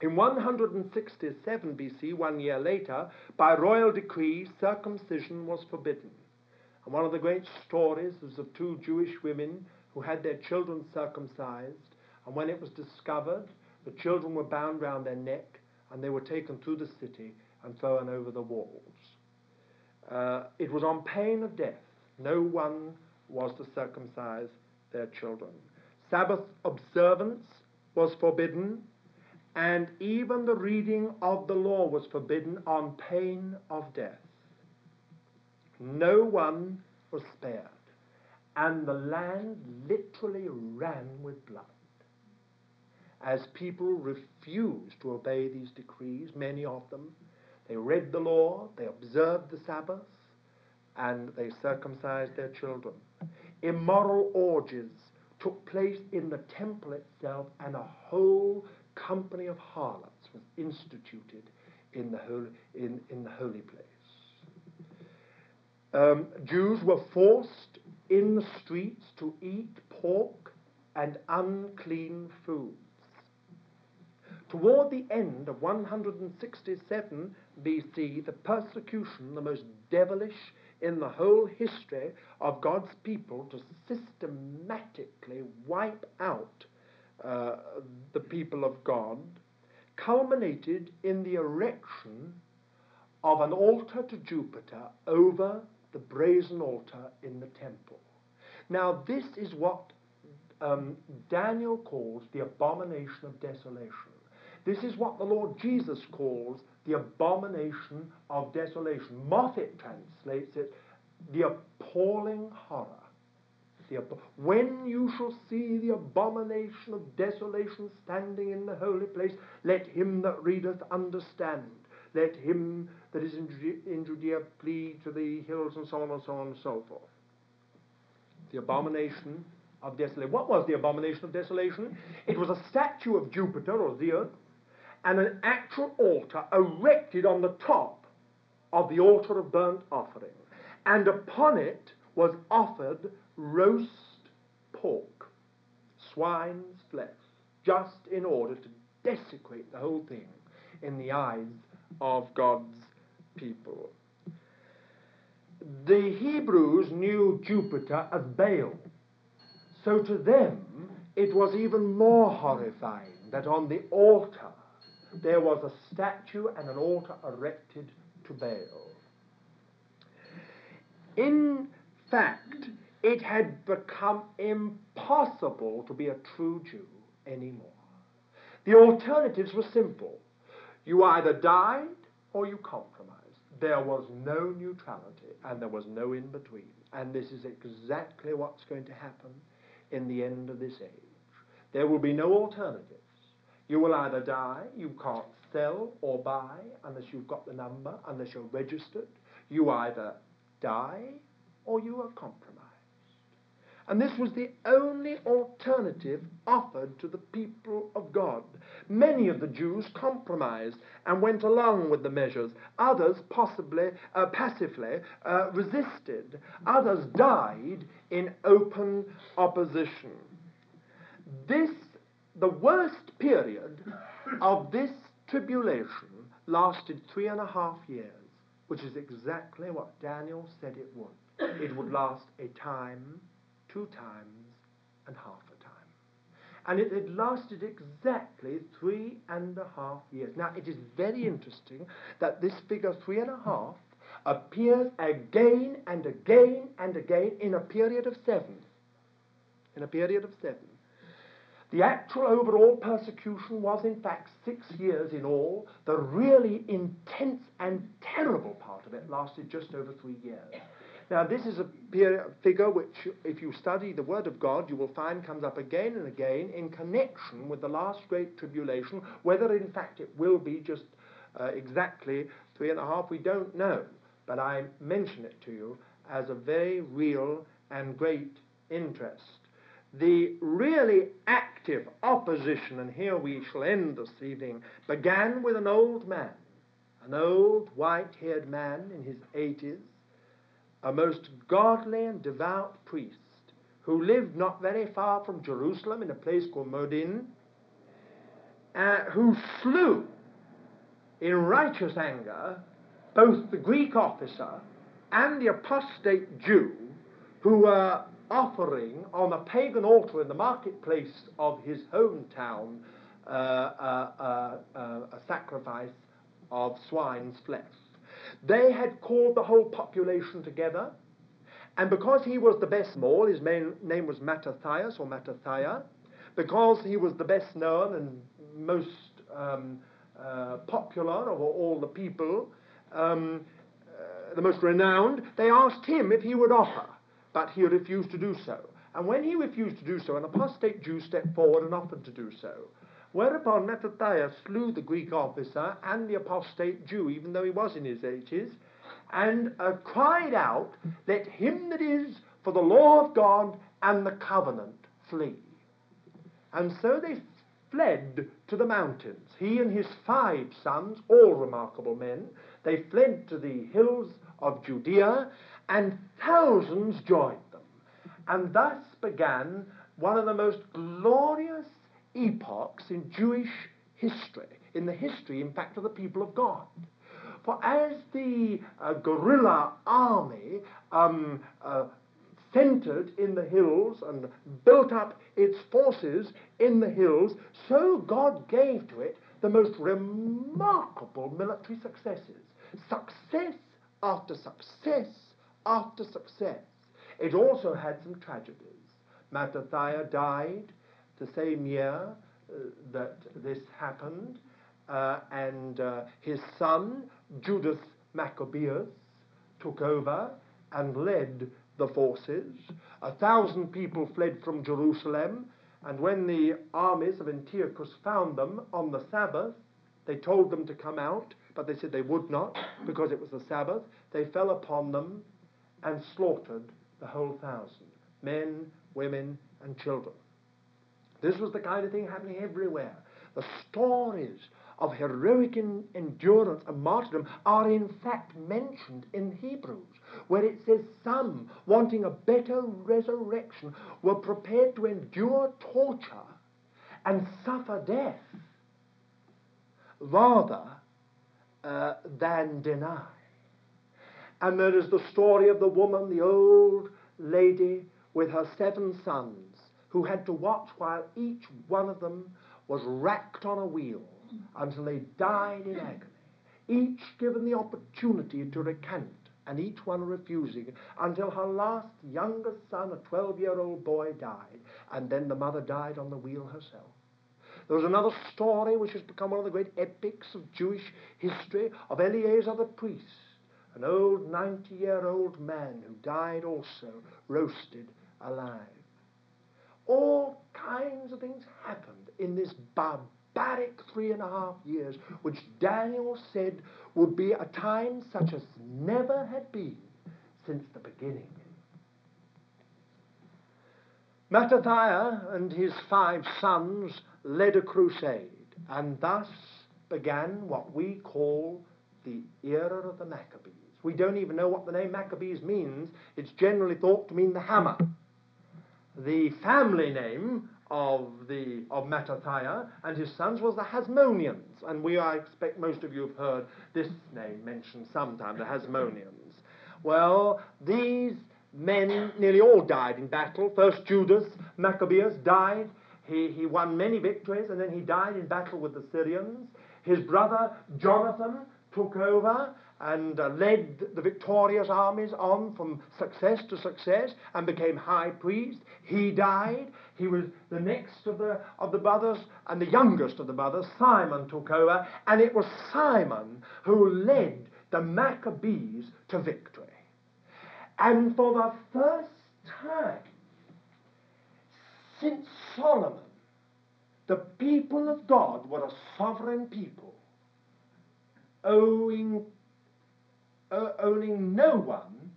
In 167 BC, one year later, by royal decree, circumcision was forbidden. And one of the great stories is of two Jewish women who had their children circumcised, and when it was discovered, the children were bound round their neck, and they were taken through the city and thrown over the walls. Uh, it was on pain of death. No one was to circumcise their children. Sabbath observance was forbidden, and even the reading of the law was forbidden on pain of death. No one was spared, and the land literally ran with blood. As people refused to obey these decrees, many of them, they read the law, they observed the Sabbath, and they circumcised their children. Immoral orgies took place in the temple itself, and a whole company of harlots was instituted in the holy, in, in the holy place. Um, Jews were forced in the streets to eat pork and unclean foods. Toward the end of 167 BC, the persecution, the most devilish in the whole history of God's people to systematically wipe out uh, the people of God, culminated in the erection of an altar to Jupiter over the brazen altar in the temple. Now, this is what um, Daniel calls the abomination of desolation. This is what the Lord Jesus calls the abomination of desolation. Moffatt translates it the appalling horror. The when you shall see the abomination of desolation standing in the holy place, let him that readeth understand. Let him that is in Judea, in Judea plead to the hills, and so on and so on and so forth. The abomination of desolation. What was the abomination of desolation? It was a statue of Jupiter or Zeus and an actual altar erected on the top of the altar of burnt offering. And upon it was offered roast pork, swine's flesh, just in order to desecrate the whole thing in the eyes of God's people. The Hebrews knew Jupiter as Baal. So to them, it was even more horrifying that on the altar there was a statue and an altar erected to Baal. In fact, it had become impossible to be a true Jew anymore. The alternatives were simple. You either died or you compromised. There was no neutrality and there was no in between. And this is exactly what's going to happen in the end of this age. There will be no alternatives. You will either die, you can't sell or buy unless you've got the number, unless you're registered. You either die or you are compromised. And this was the only alternative offered to the people of God. Many of the Jews compromised and went along with the measures. Others possibly, uh, passively, uh, resisted. Others died in open opposition. This, the worst period of this tribulation lasted three and a half years, which is exactly what Daniel said it would. It would last a time two times and half a time. And it had lasted exactly three and a half years. Now, it is very interesting that this figure, three and a half, appears again and again and again in a period of seven. In a period of seven. The actual overall persecution was, in fact, six years in all. The really intense and terrible part of it lasted just over three years. Now, this is a figure which, if you study the Word of God, you will find comes up again and again in connection with the last great tribulation. Whether, in fact, it will be just uh, exactly three and a half, we don't know. But I mention it to you as a very real and great interest. The really active opposition, and here we shall end this evening, began with an old man, an old white haired man in his 80s a most godly and devout priest who lived not very far from Jerusalem in a place called Modin, uh, who slew in righteous anger both the Greek officer and the apostate Jew who were offering on a pagan altar in the marketplace of his hometown uh, uh, uh, uh a sacrifice of swine's flesh. They had called the whole population together, and because he was the best small, his main name was Mattathias or Mattathiah, because he was the best known and most um, uh, popular of all the people, um, uh, the most renowned, they asked him if he would offer, but he refused to do so. And when he refused to do so, an apostate Jew stepped forward and offered to do so. Whereupon Mattathias slew the Greek officer and the apostate Jew, even though he was in his eighties, and uh, cried out, Let him that is for the law of God and the covenant flee. And so they fled to the mountains. He and his five sons, all remarkable men, they fled to the hills of Judea, and thousands joined them. And thus began one of the most glorious epochs in Jewish history, in the history, in fact, of the people of God. For as the uh, guerrilla army um, uh, centered in the hills and built up its forces in the hills, so God gave to it the most remarkable military successes. Success after success after success. It also had some tragedies. Mattathiah died the same year uh, that this happened, uh, and uh, his son, Judas Maccabeus, took over and led the forces. A thousand people fled from Jerusalem, and when the armies of Antiochus found them on the Sabbath, they told them to come out, but they said they would not because it was the Sabbath. They fell upon them and slaughtered the whole thousand men, women, and children. This was the kind of thing happening everywhere. The stories of heroic endurance and martyrdom are in fact mentioned in Hebrews, where it says some, wanting a better resurrection, were prepared to endure torture and suffer death rather uh, than deny. And there is the story of the woman, the old lady with her seven sons who had to watch while each one of them was racked on a wheel until they died in agony, each given the opportunity to recant, and each one refusing, until her last youngest son, a 12 year old boy, died, and then the mother died on the wheel herself. There was another story which has become one of the great epics of Jewish history of Eleazar the priest, an old 90 year old man who died also, roasted alive all kinds of things happened in this barbaric three and a half years, which Daniel said would be a time such as never had been since the beginning. Mattathiah and his five sons led a crusade, and thus began what we call the era of the Maccabees. We don't even know what the name Maccabees means. It's generally thought to mean the hammer the family name of the of Mattathiah and his sons was the Hasmoneans, and we I expect most of you have heard this name mentioned sometime, the Hasmoneans. Well, these men nearly all died in battle. First Judas Maccabeus died. He, he won many victories, and then he died in battle with the Syrians. His brother Jonathan took over and uh, led the victorious armies on from success to success and became high priest. He died. He was the next of the, of the brothers and the youngest of the brothers. Simon took over, and it was Simon who led the Maccabees to victory. And for the first time since Solomon, the people of God were a sovereign people, owing uh, owning no one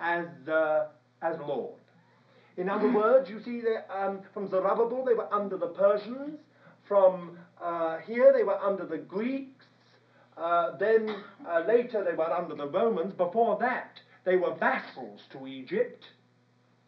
as, uh, as Lord. In other words, you see, that, um, from Zerubbabel they were under the Persians, from uh, here they were under the Greeks, uh, then uh, later they were under the Romans. Before that, they were vassals to Egypt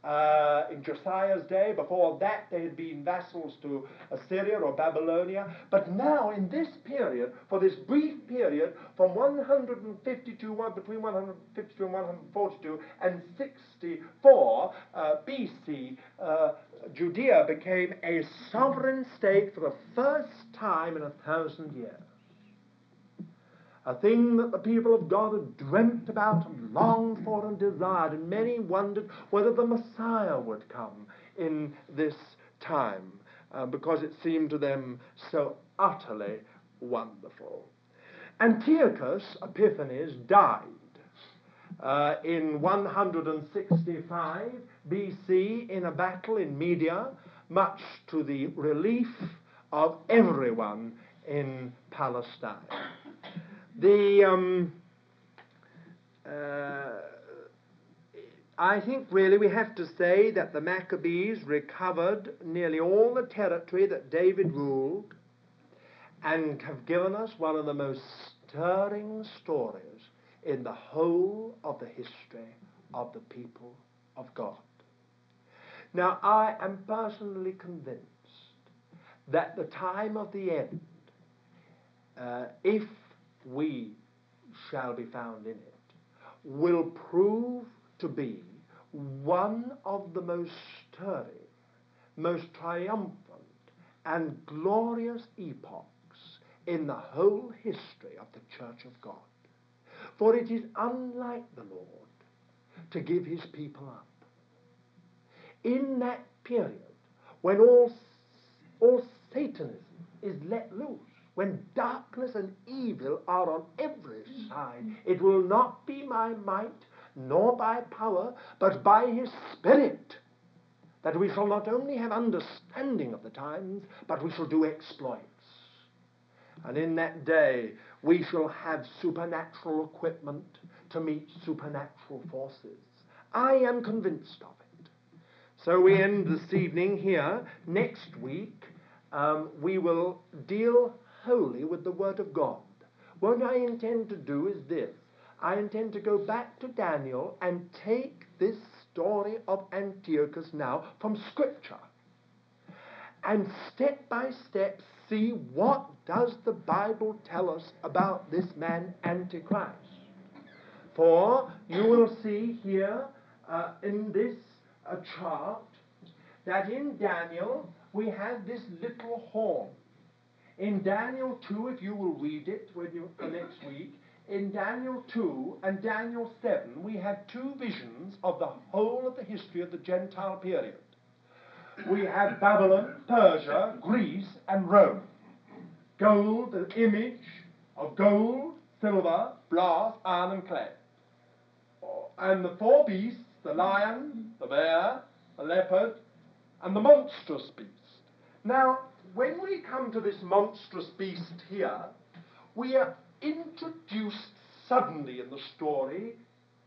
uh, in Josiah's day. Before that, they had been vassals to Assyria or Babylonia. But now, in this period, for this brief period, from 152, between 152 and 142, and 64 uh, BC, uh, Judea became a sovereign state for the first time in a thousand years a thing that the people of God had dreamt about and longed for and desired, and many wondered whether the Messiah would come in this time, uh, because it seemed to them so utterly wonderful. Antiochus Epiphanes died uh, in 165 BC in a battle in Media, much to the relief of everyone in Palestine. The um, uh, I think really we have to say that the Maccabees recovered nearly all the territory that David ruled and have given us one of the most stirring stories in the whole of the history of the people of God. Now, I am personally convinced that the time of the end, uh, if we shall be found in it, will prove to be one of the most stirring, most triumphant, and glorious epochs in the whole history of the Church of God. For it is unlike the Lord to give his people up. In that period, when all, all Satanism is let loose, when darkness and evil are on every side. It will not be by might nor by power, but by his Spirit that we shall not only have understanding of the times, but we shall do exploits. And in that day, we shall have supernatural equipment to meet supernatural forces. I am convinced of it. So we end this evening here. Next week, um, we will deal wholly with the Word of God. What I intend to do is this. I intend to go back to Daniel and take this story of Antiochus now from Scripture and step by step see what does the Bible tell us about this man Antichrist. For you will see here uh, in this uh, chart that in Daniel we have this little horn. In Daniel 2, if you will read it when you, uh, next week, in Daniel 2 and Daniel 7, we have two visions of the whole of the history of the Gentile period. We have Babylon, Persia, Greece, and Rome. Gold, the image of gold, silver, brass, iron, and clay. And the four beasts, the lion, the bear, the leopard, and the monstrous beast. Now, when we come to this monstrous beast here, we are introduced suddenly in the story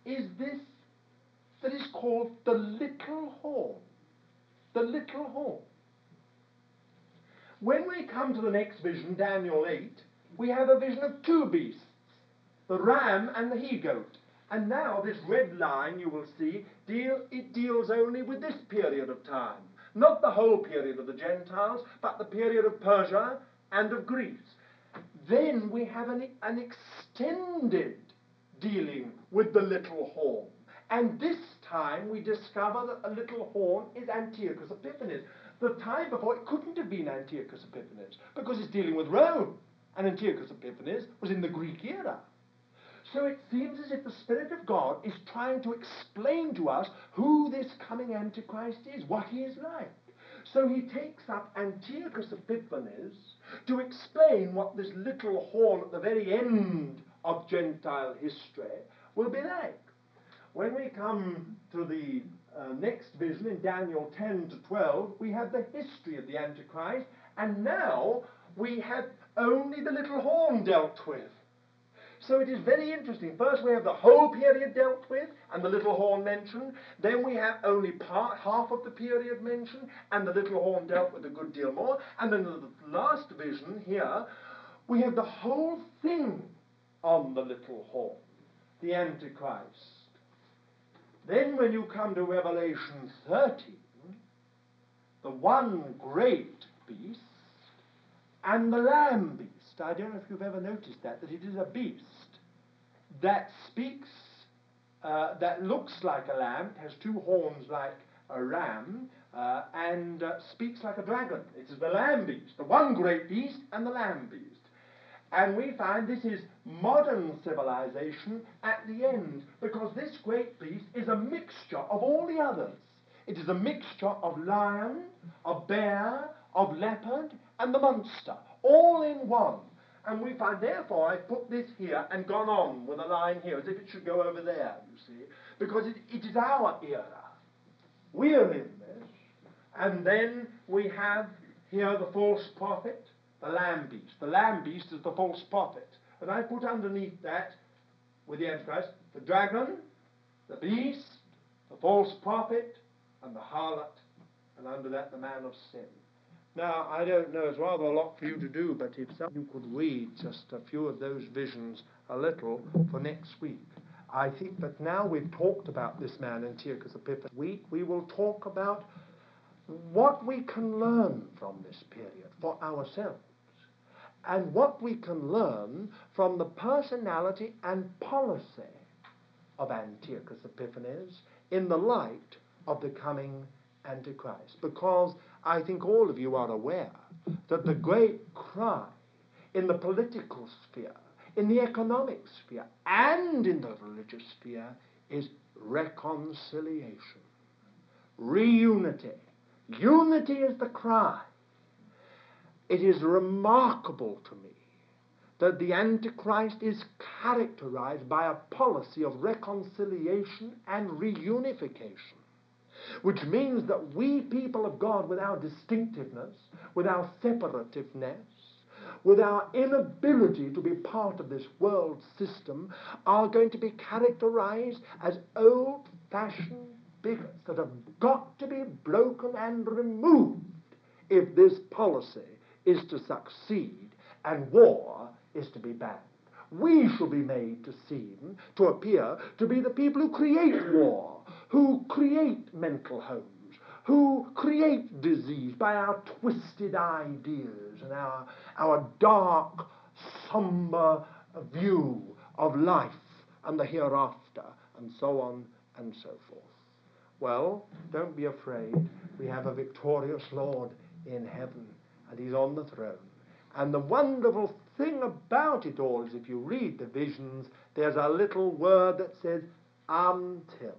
is this that is called the little horn. The little horn. When we come to the next vision, Daniel 8, we have a vision of two beasts, the ram and the he-goat. And now this red line, you will see, deal, it deals only with this period of time. Not the whole period of the Gentiles, but the period of Persia and of Greece. Then we have an, an extended dealing with the little horn. And this time we discover that the little horn is Antiochus Epiphanes. The time before it couldn't have been Antiochus Epiphanes because it's dealing with Rome. and Antiochus Epiphanes was in the Greek era. So it seems as if the Spirit of God is trying to explain to us who this coming Antichrist is, what he is like. So he takes up Antiochus Epiphanes to explain what this little horn at the very end of Gentile history will be like. When we come to the uh, next vision in Daniel 10 to 12, we have the history of the Antichrist, and now we have only the little horn dealt with. So it is very interesting. First, we have the whole period dealt with and the little horn mentioned. Then we have only part, half of the period mentioned and the little horn dealt with a good deal more. And then the last vision here, we have the whole thing on the little horn, the Antichrist. Then, when you come to Revelation 13, the one great beast and the lamb beast. I don't know if you've ever noticed that, that it is a beast that speaks, uh, that looks like a lamb, has two horns like a ram, uh, and uh, speaks like a dragon. It is the lamb beast, the one great beast and the lamb beast. And we find this is modern civilization at the end, because this great beast is a mixture of all the others. It is a mixture of lion, of bear, of leopard, and the monster, all in one. And we find, therefore, I've put this here and gone on with a line here, as if it should go over there, you see, because it, it is our era. We're in this. And then we have here the false prophet, the lamb beast. The lamb beast is the false prophet. And I put underneath that, with the Antichrist, the dragon, the beast, the false prophet, and the harlot, and under that the man of sin. Now, I don't know, it's rather a lot for you to do, but if some you could read just a few of those visions a little for next week. I think that now we've talked about this man, Antiochus Epiphanes, week we will talk about what we can learn from this period for ourselves and what we can learn from the personality and policy of Antiochus Epiphanes in the light of the coming Antichrist. Because I think all of you are aware that the great cry in the political sphere, in the economic sphere, and in the religious sphere is reconciliation, reunity. Unity is the cry. It is remarkable to me that the Antichrist is characterized by a policy of reconciliation and reunification which means that we people of God, with our distinctiveness, with our separativeness, with our inability to be part of this world system, are going to be characterized as old fashioned bigots that have got to be broken and removed if this policy is to succeed and war is to be banned. We shall be made to seem, to appear, to be the people who create war who create mental homes, who create disease by our twisted ideas and our, our dark, somber view of life and the hereafter, and so on and so forth. Well, don't be afraid. We have a victorious Lord in heaven, and He's on the throne. And the wonderful thing about it all is if you read the visions, there's a little word that says, until.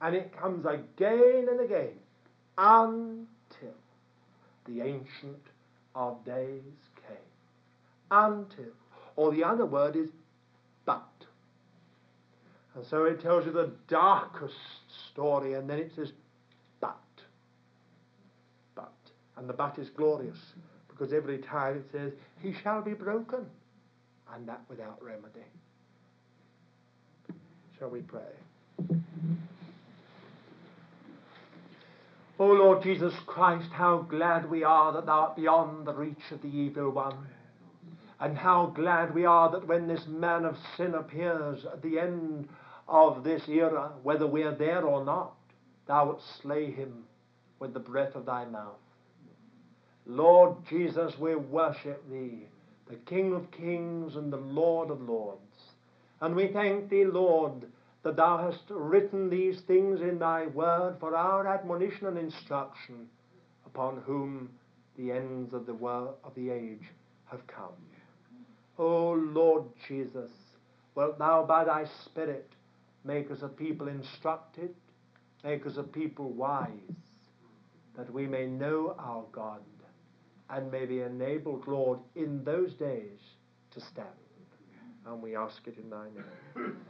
And it comes again and again until the Ancient of Days came. Until. Or the other word is but. And so it tells you the darkest story, and then it says but. But. And the but is glorious, because every time it says, He shall be broken, and that without remedy. Shall we pray? O Lord Jesus Christ, how glad we are that thou art beyond the reach of the evil one. And how glad we are that when this man of sin appears at the end of this era, whether we are there or not, thou wilt slay him with the breath of thy mouth. Lord Jesus, we worship thee, the King of kings and the Lord of lords. And we thank thee, Lord, that thou hast written these things in thy word for our admonition and instruction, upon whom the ends of the world of the age have come. O Lord Jesus, wilt thou by thy Spirit make us a people instructed, make us a people wise, that we may know our God and may be enabled, Lord, in those days to stand. And we ask it in thy name.